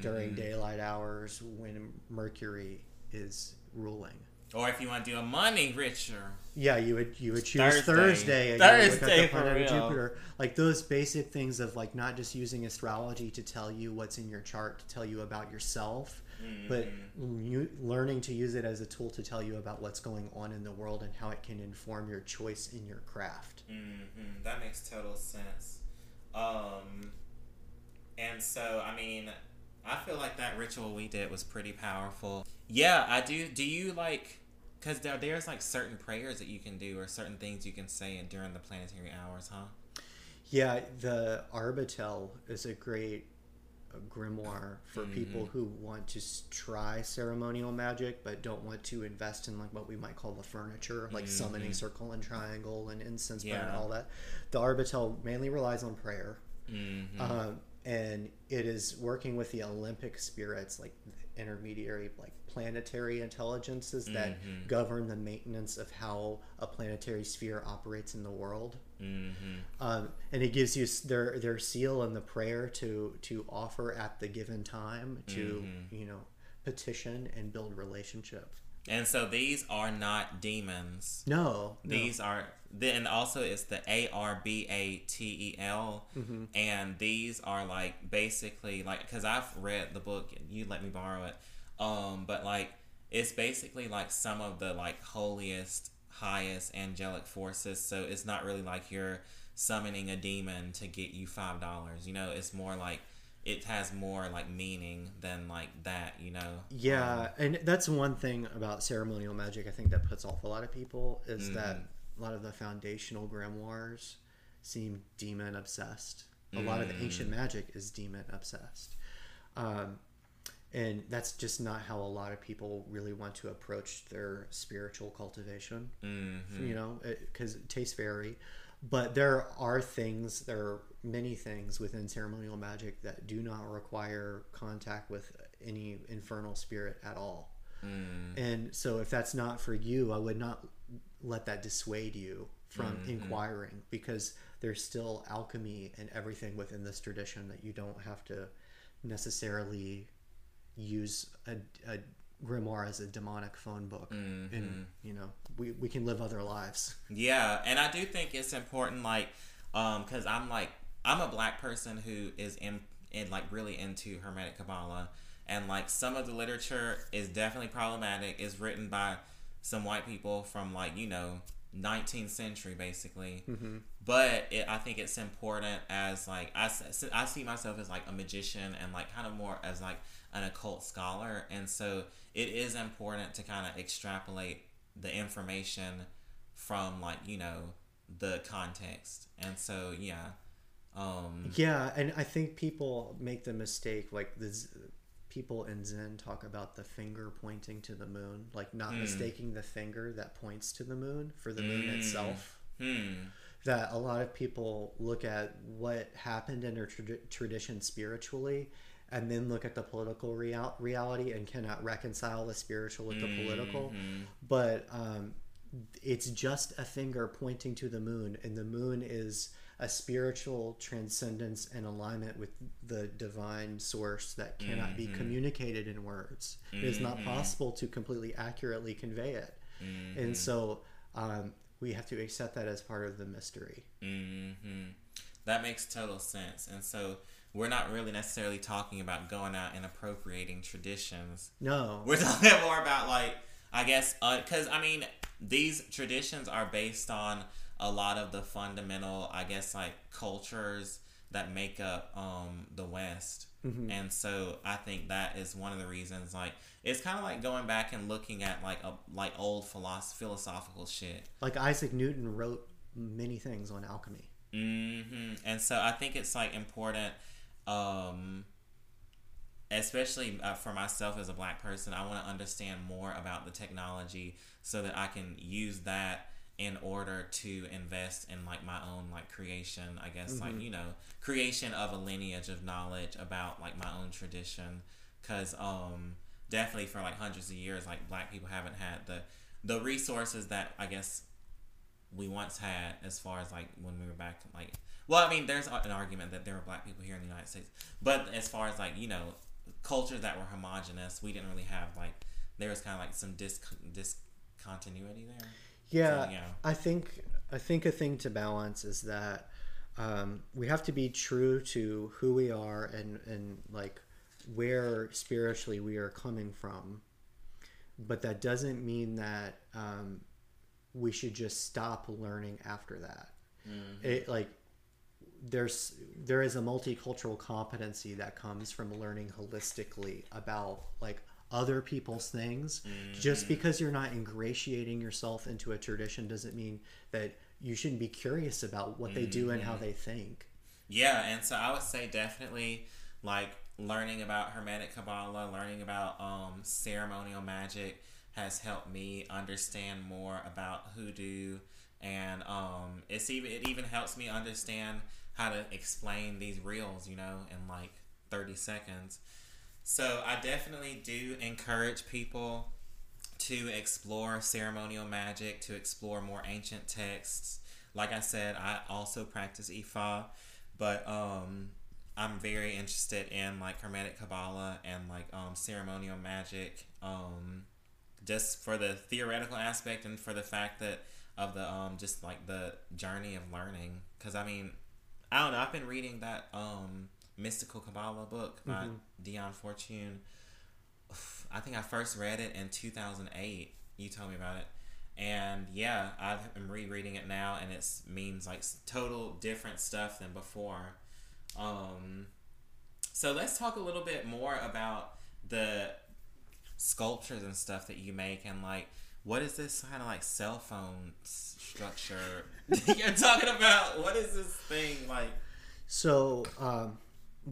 during Mhm. daylight hours when Mercury is ruling. Or if you want to do a money richer Yeah, you would you would choose Thursday. Thursday, and you would look Thursday the for planet real. Jupiter. Like those basic things of like not just using astrology to tell you what's in your chart to tell you about yourself, but Mhm. you, learning to use it as a tool to tell you about what's going on in the world and how it can inform your choice in your craft. Mm-hmm. That makes total sense. Um, and so, I mean, I feel like that ritual we did was pretty powerful. Yeah, I do. Do you like? Because there, there's like certain prayers that you can do or certain things you can say during the planetary hours, huh? Yeah, the Arbatel is a great grimoire for people Mhm. who want to try ceremonial magic but don't want to invest in like what we might call the furniture, like summoning Mhm. circle and triangle and incense burn and all that. The Arbatel mainly relies on prayer, Mm-hmm. um, and it is working with the Olympic spirits, like intermediary, like planetary intelligences that Mhm. govern the maintenance of how a planetary sphere operates in the world mm-hmm. um, and it gives you their their seal and the prayer to to offer at the given time to Mhm. you know petition and build relationship. And so these are not demons. No, no. These are then also it's the A R B A T E L, Mm-hmm. and these are like basically like because I've read the book, and you let me borrow it, um, but like it's basically like some of the like holiest, highest angelic forces. So it's not really like you're summoning a demon to get you five dollars. You know, it's more like it has more like meaning than like that. You know. Yeah, Um, and that's one thing about ceremonial magic. I think that puts off a lot of people is that Mhm. a lot of the foundational grimoires seem demon obsessed. A lot of the Mm. ancient magic is demon obsessed. Um, and that's just not how a lot of people really want to approach their spiritual cultivation. mhm. You know, because tastes vary. But there are things, there are many things within ceremonial magic that do not require contact with any infernal spirit at all. Mm. And so, if that's not for you, I would not let that dissuade you from Mhm. inquiring because there's still alchemy and everything within this tradition that you don't have to necessarily use a, a grimoire as a demonic phone book. Mhm. And, you know, we, we can live other lives. Yeah, and I do think it's important, like, um, because I'm like, I'm a black person who is in, in like really into Hermetic Kabbalah, and like some of the literature is definitely problematic. It's written by some white people from like you know 19th century basically. Mm-hmm. but it, i think it's important as like I, I see myself as like a magician and like kind of more as like an occult scholar. And so it is important to kind of extrapolate the information from like you know the context. And so yeah um Yeah, and I think people make the mistake like the people in Zen talk about the finger pointing to the moon, like not Hmm. mistaking the finger that points to the moon for the moon Mm. itself. hmm That a lot of people look at what happened in their trad- tradition spiritually and then look at the political real- reality and cannot reconcile the spiritual with the political. Mhm. But um, it's just a finger pointing to the moon, and the moon is a spiritual transcendence and alignment with the divine source that cannot be communicated in words. It is not possible to completely accurately convey it. And so um, we have to accept that as part of the mystery. hmm That makes total sense. And so we're not really necessarily talking about going out and appropriating traditions. No. We're talking more about like I guess because I mean these traditions are based on a lot of the fundamental I guess like cultures that make up um the West. And so I think that is one of the reasons like it's kind of like going back and looking at like a like old philosoph- philosophical shit. Like Isaac Newton wrote many things on alchemy. hmm And so I think it's like important, um, especially uh, for myself as a black person. I want to understand more about the technology so that I can use that in order to invest in like my own like creation. I guess like you know creation of a lineage of knowledge about like my own tradition. Cause um definitely for like hundreds of years like black people haven't had the the resources that I guess we once had as far as like when we were back like well i mean there's an argument that there were black people here in the united states but as far as like you know cultures that were homogenous we didn't really have like there was kind of like some dis- discontinuity there Yeah, yeah. I think I think a thing to balance is that um, we have to be true to who we are and and like where spiritually we are coming from, but that doesn't mean that um, we should just stop learning after that. It like there's there is a multicultural competency that comes from learning holistically about like other people's things. Just because you're not ingratiating yourself into a tradition doesn't mean that you shouldn't be curious about what they do and how they think. Yeah, and so I would say definitely like learning about Hermetic Kabbalah, learning about um, ceremonial magic has helped me understand more about hoodoo, and um, it's even it even helps me understand how to explain these reels, you know, in like thirty seconds. So I definitely do encourage people to explore ceremonial magic, to explore more ancient texts. Like I said, I also practice Ifa, but um, I'm very interested in like Hermetic Kabbalah and like um, ceremonial magic, um, just for the theoretical aspect and for the fact that of the um, just like the journey of learning. Because I mean, I don't know. I've been reading that um, mystical Kabbalah book by Dion Fortune. I think I first read it in 2008. You told me about it. And yeah, I'm rereading it now, and it means like total different stuff than before. Um, so let's talk a little bit more about the sculptures and stuff that you make, and like what is this kind of like cell phone structure you're talking about? What is this thing like? so um,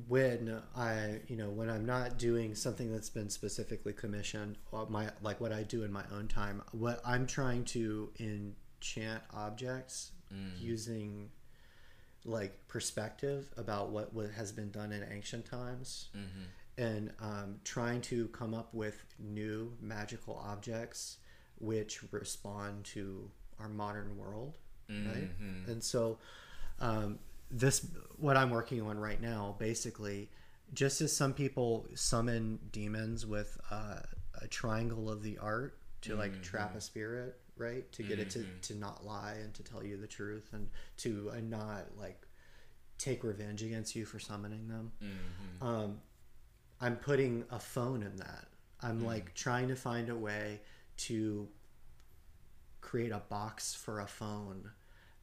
when i you know when i'm not doing something that's been specifically commissioned my like what i do in my own time what i'm trying to enchant objects using like perspective about what, what has been done in ancient times. And um, trying to come up with new magical objects which respond to our modern world right? And so um, this what i'm working on right now basically just as some people summon demons with uh, a triangle of the art to like trap a spirit right? To get it to, to not lie and to tell you the truth and to uh, not like take revenge against you for summoning them. Um, i'm putting a phone in that. I'm like trying to find a way to create a box for a phone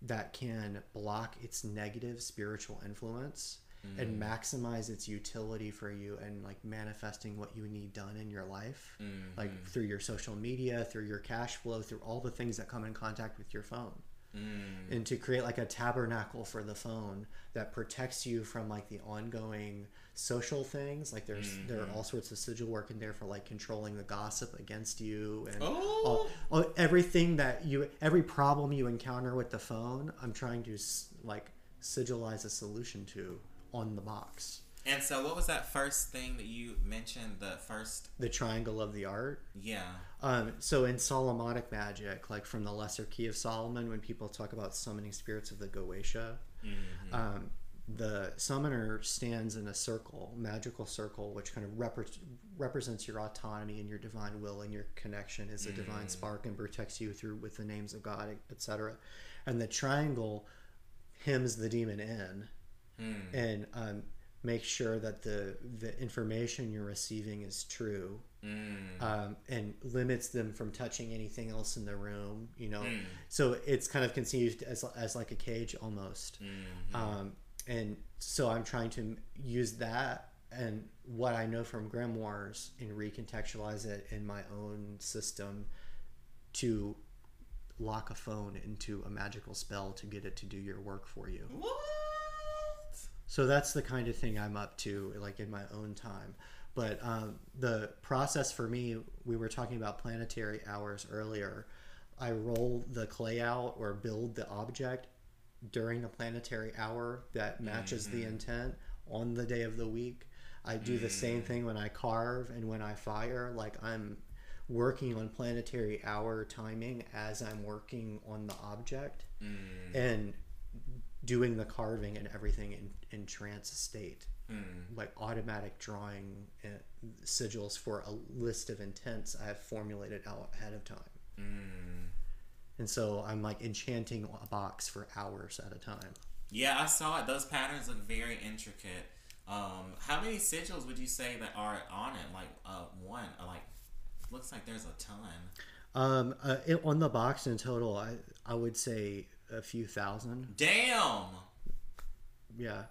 that can block its negative spiritual influence and mm. maximize its utility for you and like manifesting what you need done in your life like mm-hmm. through your social media through your cash flow through all the things that come in contact with your phone Mm. and to create like a tabernacle for the phone that protects you from like the ongoing social things. Like there's there are mm-hmm. all sorts of sigil work in there for like controlling the gossip against you and oh. all, all, everything that you every problem you encounter with the phone i'm trying to like sigilize a solution to on the box And so, what was that first thing that you mentioned? The first, the triangle of the art yeah. Um, so in Solomonic magic, like from the Lesser Key of Solomon, when people talk about summoning spirits of the Goetia, um, the summoner stands in a circle, magical circle, which kind of repre- represents your autonomy and your divine will and your connection as a divine spark and protects you through with the names of God, etc. And the triangle hems the demon in and um, make sure that the the information you're receiving is true um, and limits them from touching anything else in the room you know? So it's kind of conceived as, as like a cage almost. Um, and so i'm trying to use that and what i know from grimoires and recontextualize it in my own system to lock a phone into a magical spell to get it to do your work for you. What? So that's the kind of thing I'm up to, like in my own time. But um, the process for me, we were talking about planetary hours earlier. I roll the clay out or build the object during the planetary hour that matches the mm-hmm. intent on the day of the week. I do the same mm. thing when I carve and when I fire. Like I'm working on planetary hour timing as I'm working on the object mm. and doing the carving and everything in, in trance state. Like automatic drawing uh, sigils for a list of intents I have formulated out ahead of time. And so I'm like enchanting a box for hours at a time. Yeah, I saw it. Those patterns look very intricate. Um, how many sigils would you say that are on it? Like uh, one, uh, like looks like there's a ton. Um, uh, it, on the box in total, I I would say a few thousand. Damn. Yeah,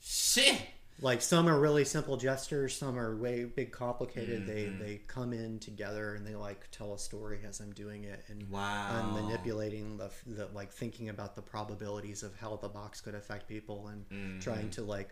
Shit. like some are really simple gestures, some are way big, complicated. They Mm-hmm. they come in together and they like tell a story as I'm doing it, and Wow. I'm manipulating the, the like thinking about the probabilities of how the box could affect people and Mm-hmm. trying to like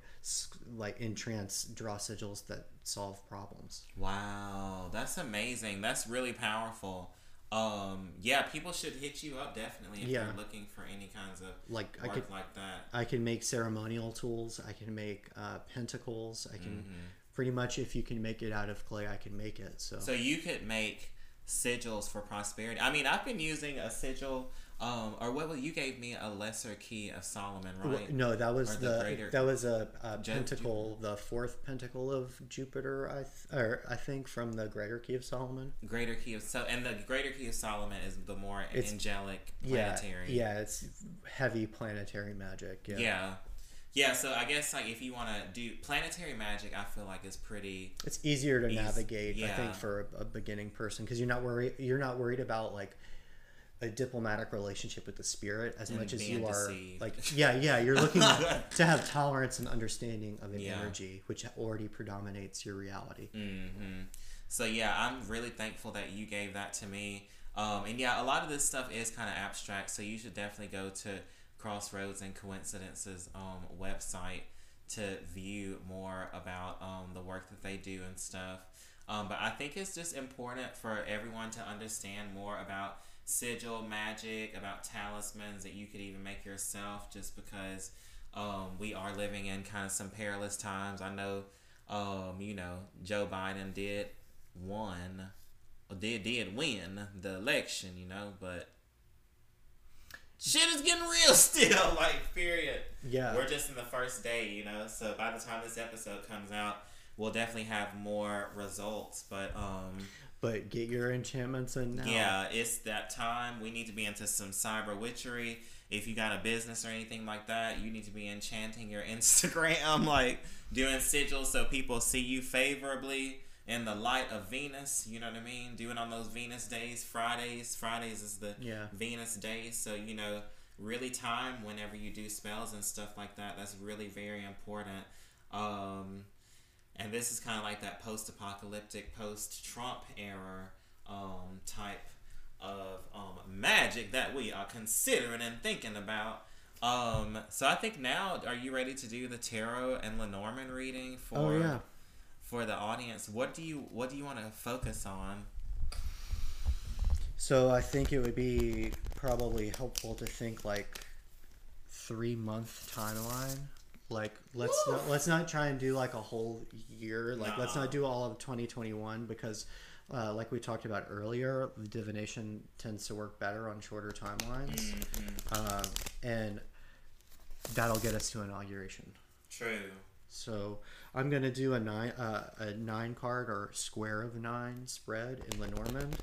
like in trance draw sigils that solve problems. Wow, that's amazing. That's really powerful. Um, yeah, people should hit you up definitely if Yeah. they're looking for any kinds of Like I work could like that. I can make ceremonial tools. I can make uh, pentacles. I can Mm-hmm. pretty much if you can make it out of clay, I can make it. So, So you could make sigils for prosperity. I mean, I've been using a sigil, um, or what? was- You gave me a lesser key of Solomon, Well, right? no, that was Or the the, greater- that was a, a Ju- pentacle, the fourth pentacle of Jupiter. I th- or I think from the Greater Key of Solomon. Greater key of so, and the greater key of Solomon is the more It's- angelic Yeah, planetary. yeah, it's heavy planetary magic. Yeah, yeah, yeah. So I guess like if you want to do planetary magic, I feel like is pretty. it's easier to navigate. I think for a, a beginning person because you're not worried. You're not worried about like a diplomatic relationship with the spirit as And much as you are like yeah yeah you're looking to have tolerance and understanding of an Yeah. energy which already predominates your reality hmm So yeah, I'm really thankful that you gave that to me. Um, and yeah, a lot of this stuff is kind of abstract, so you should definitely go to Crossroads and Coincidences um, website to view more about um, the work that they do and stuff. Um, but I think it's just important for everyone to understand more about sigil magic, about talismans that you could even make yourself, just because um, we are living in kind of some perilous times. I know, um, you know, Joe Biden did won, or did did win the election, you know, but shit is getting real still. Like, period. Yeah. we're just in the first day, you know. So by the time this episode comes out, we'll definitely have more results. But um, but get your enchantments in now yeah, it's that time. We need to be into some cyber witchery. If you got a business or anything like that, you need to be enchanting your Instagram, like doing sigils so people see you favorably. in the light of Venus. You know what I mean? Doing on those Venus days, Fridays. Fridays is the Yeah. Venus days. So you know, really time whenever you do spells and stuff like that. That's really very important. Um, and this is kind of like that post-apocalyptic, post-Trump era um, type of um, magic that we are considering and thinking about. Um, so I think now, are you ready to do the tarot and Lenormand reading for Oh yeah. for the audience? What do you what do you want to focus on? So I think it would be probably helpful to think like three month timeline. Like let's Woo! not, let's not try and do like a whole year. Like let's not do all of 2021 because, uh, like we talked about earlier, the divination tends to work better on shorter timelines, Mm-hmm. um, and that'll get us to inauguration. True. So I'm gonna do a nine uh, a nine card or square of nine spread in Lenormand.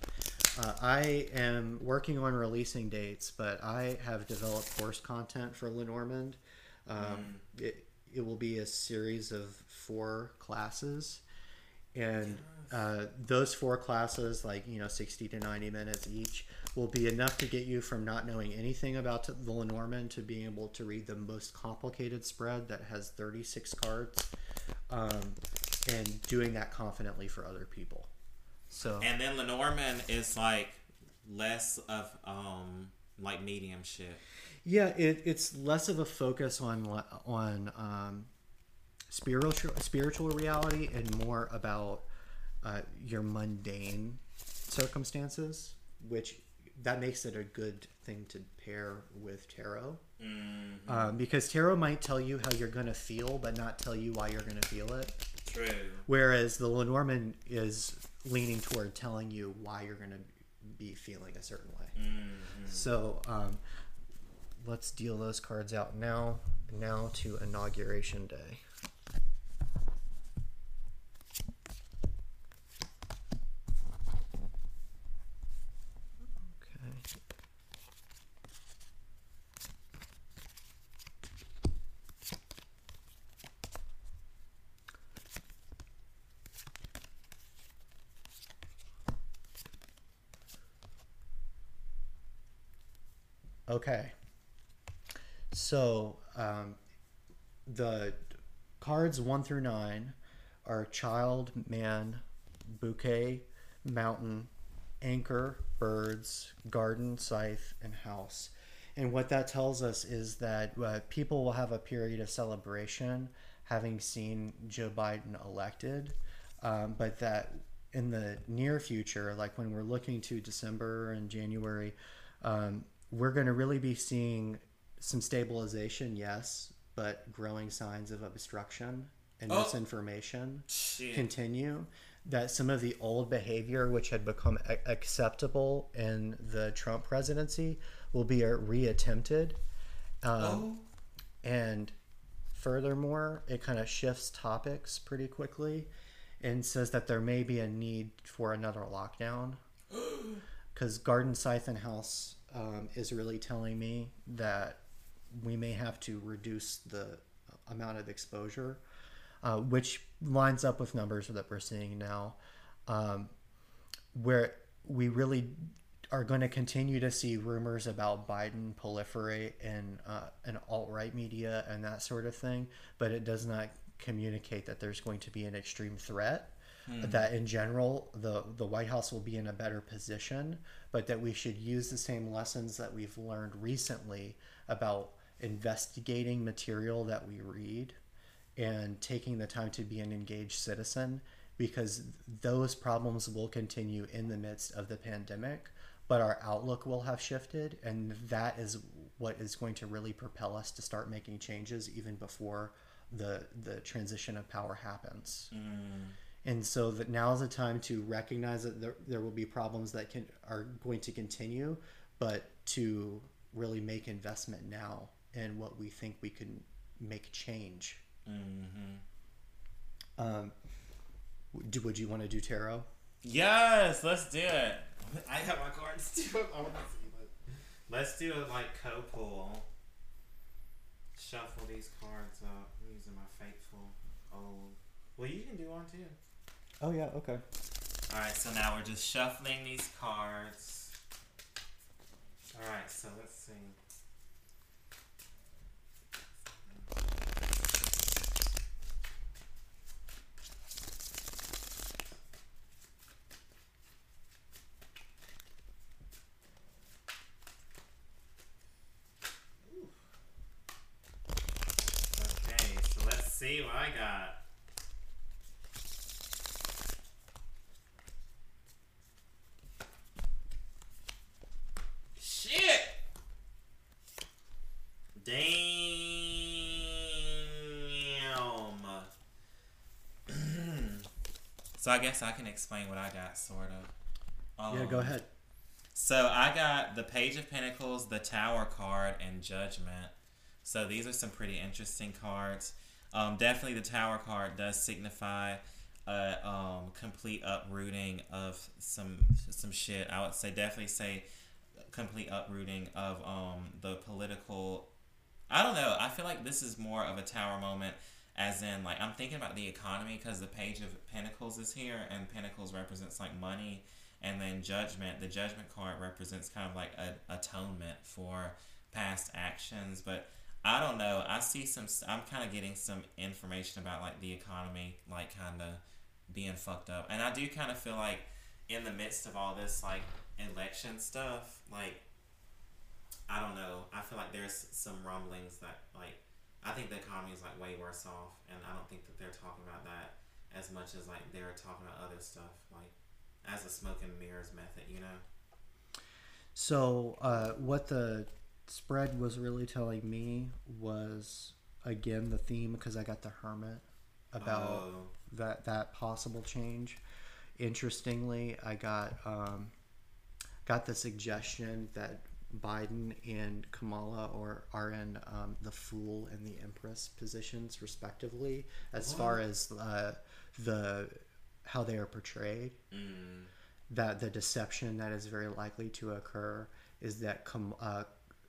Uh, I am working on releasing dates, but I have developed course content for Lenormand. Um, it, it will be a series of four classes, and uh, those four classes, like you know, sixty to ninety minutes each, will be enough to get you from not knowing anything about the Lenormand to being able to read the most complicated spread that has thirty six cards, um, and doing that confidently for other people. So And then Lenormand is like less of um like mediumship. Yeah, it, it's less of a focus on on um, spiritual spiritual reality and more about uh, your mundane circumstances, which that makes it a good thing to pair with tarot. Mm, Um, because tarot might tell you how you're going to feel, but not tell you why you're going to feel it. true. Whereas the Lenormand is leaning toward telling you why you're going to be feeling a certain way. Mm, So um, let's deal those cards out now. Now to inauguration day. Okay. So um, the cards one through nine are child, man, bouquet, mountain, anchor, birds, garden, scythe, and house. And what that tells us is that uh, people will have a period of celebration having seen Joe Biden elected, um, but that in the near future, like when we're looking to December and January, um, we're going to really be seeing some stabilization, yes, but growing signs of obstruction and Oh. misinformation Shit. continue. That some of the old behavior, which had become a- acceptable in the Trump presidency, will be uh, reattempted. Um, oh. and furthermore, it kind of shifts topics pretty quickly and says that there may be a need for another lockdown. Because Garden Scythe and House um, is really telling me that we may have to reduce the amount of exposure, uh, which lines up with numbers that we're seeing now, um, where we really are going to continue to see rumors about Biden proliferate in uh, an alt right media and that sort of thing, but it does not communicate that there's going to be an extreme threat. That in general, the the White House will be in a better position, but that we should use the same lessons that we've learned recently about investigating material that we read and taking the time to be an engaged citizen because those problems will continue in the midst of the pandemic but our outlook will have shifted and that is what is going to really propel us to start making changes even before the the transition of power happens. Mm. And so that now is the time to recognize that there, there will be problems that can are going to continue but to really make investment now in what we think we can make change Mm-hmm. um, do, would you want to do tarot Yes, let's do it. I have my cards too. I want to see what. Let's do it like co-pull. Shuffle these cards up. I'm using my faithful old. Well, you can do one too. Oh yeah. Okay. All right, so now we're just shuffling these cards. All right, so let's see. Okay, so let's see what I got. Shit! Damn. so I guess I can explain what I got, sort of. yeah. Go Um, ahead. so I got the Page of Pentacles, the Tower card, and Judgment. So these are some pretty interesting cards. Um, definitely, the Tower card does signify a um, complete uprooting of some some shit. I would say definitely say complete uprooting of um, the political. I don't know. I feel like this is more of a Tower moment, as in like I'm thinking about the economy because the Page of Pentacles is here, and Pentacles represents like money and then judgment the judgment card represents kind of like a atonement for past actions but i don't know. I see some i'm kind of getting some information about like the economy like kind of being fucked up. And i do kind of feel like in the midst of all this like election stuff like i don't know. I feel like there's some rumblings that like i think the economy is like way worse off and i don't think that they're talking about that as much as like they're talking about other stuff like as a smoke and mirrors method, you know? So, uh, what the spread was really telling me was again the theme because I got the hermit about Oh. that that possible change. Interestingly, I got um, got the suggestion that Biden and Kamala or are in um, the Fool and the Empress positions respectively, as far as uh, the how they are portrayed Mm. that the deception that is very likely to occur is that Kam- uh,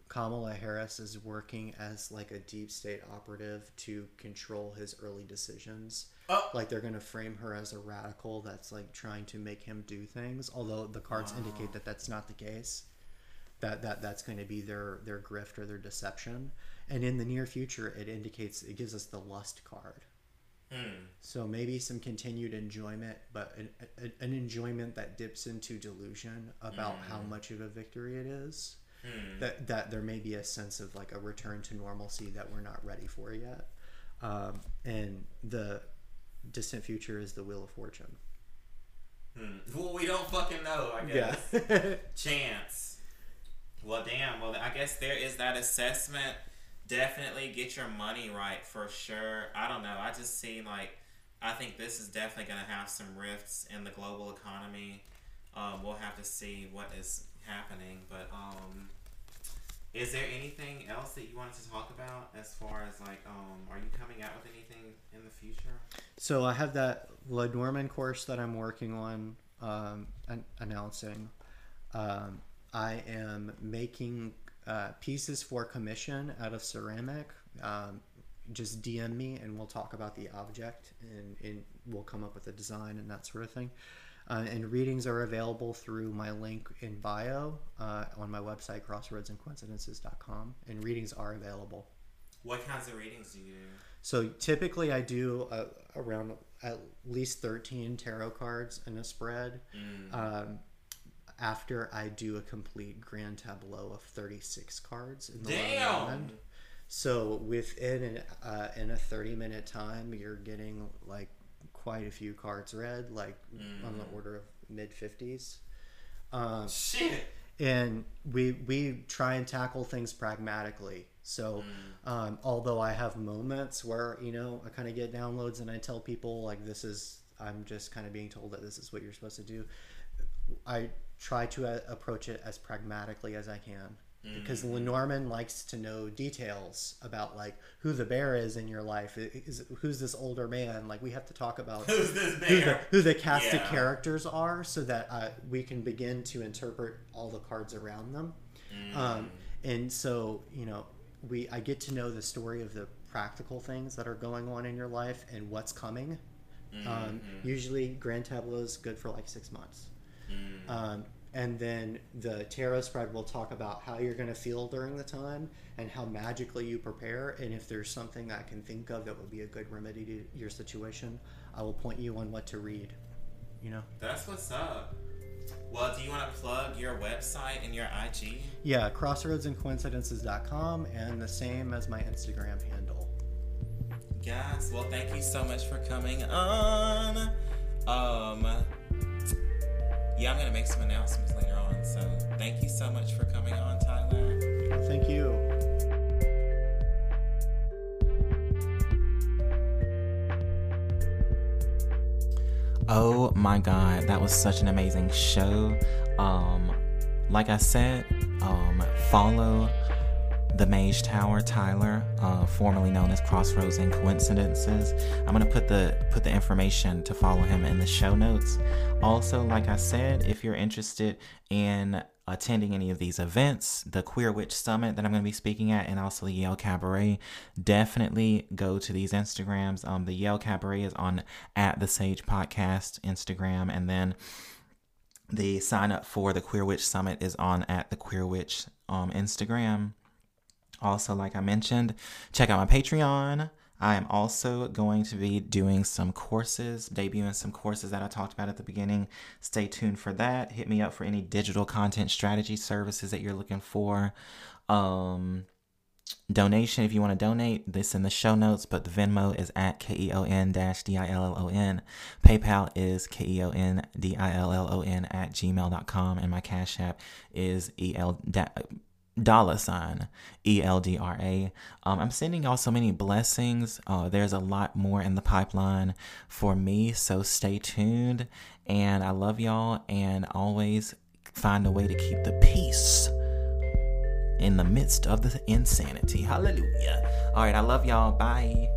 Kamala Harris is working as like a deep state operative to control his early decisions. Oh. Like they're going to frame her as a radical that's like trying to make him do things, although the cards Wow. indicate that that's not the case. That that that's going to be their their grift or their deception. And in the near future, it indicates it gives us the lust card. Mm. So maybe some continued enjoyment, but an, an, an enjoyment that dips into delusion about how much of a victory it is. Mm. That that there may be a sense of like a return to normalcy that we're not ready for yet. Um, and the distant future is the wheel of fortune. Mm. Well, we don't fucking know, I guess. Yeah. Chance. Well, damn. Well, I guess there is that assessment. Definitely get your money right for sure. I don't know. I just see like, I think this is definitely going to have some rifts in the global economy. Um, we'll have to see what is happening. But um, is there anything else that you wanted to talk about as far as like, um, are you coming out with anything in the future? So I have that Lenormand course that I'm working on um, an- announcing. Um, I am making uh, pieces for commission out of ceramic. Um, just DM me and we'll talk about the object and, and we'll come up with a design and that sort of thing. Uh, and readings are available through my link in bio uh, on my website, crossroadsandcoincidences.com. And readings are available. What kinds of readings do you do? So typically, I do uh, around at least thirteen tarot cards in a spread. Mm. Um, after I do a complete grand tableau of thirty six cards in the Damn! So within an, uh, in a thirty minute time, you're getting like quite a few cards read, like on the order of mid fifties. Um, Shit. and we we try and tackle things pragmatically. So, um, although I have moments where you know I kind of get downloads and I tell people like this is I'm just kind of being told that this is what you're supposed to do. I try to uh, approach it as pragmatically as I can because Lenormand likes to know details about like who the bear is in your life. Is who's this older man? Like we have to talk about Who's this who the, who the cast of characters are so that uh, we can begin to interpret all the cards around them Mm. um, and so you know we i get to know the story of the practical things that are going on in your life and what's coming Um, usually, Grand Tableau is good for like six months. Um, and then the tarot spread will talk about how you're going to feel during the time and how magically you prepare. And if there's something I can think of that would be a good remedy to your situation, I will point you on what to read. You know? That's what's up. Well, do you want to plug your website and your IG? Yeah, crossroadsandcoincidences.com and the same as my Instagram handle. Yes. Well, thank you so much for coming on. Um, yeah, I'm gonna make some announcements later on. So thank you so much for coming on, Tyler. Thank you. Oh my god, that was such an amazing show. Um, like I said, um, follow the Mage Tower, Tyler, uh, formerly known as Crossroads and Coincidences. I'm gonna put the put the information to follow him in the show notes. Also, like I said, if you're interested in attending any of these events, the Queer Witch Summit that I'm going to be speaking at, and also the Yale Cabaret, definitely go to these Instagrams. Um, the Yale Cabaret is on at the Sage Podcast Instagram, and then the sign up for the Queer Witch Summit is on at the Queer Witch um, Instagram. Also, like I mentioned, check out my Patreon. I am also going to be doing some courses, debuting some courses that I talked about at the beginning. Stay tuned for that. Hit me up for any digital content strategy services that you're looking for. Um, donation if you want to donate this in the show notes but the venmo is at k-e-o-n dash d-i-l-l-o-n paypal is k-e-o-n-d-i-l-l-o-n at gmail.com and my cash app is el dollar sign eldra um, i'm sending y'all so many blessings. Uh, there's a lot more in the pipeline for me so stay tuned. And i love y'all and always find a way to keep the peace in the midst of the insanity. Hallelujah. All right i love y'all. Bye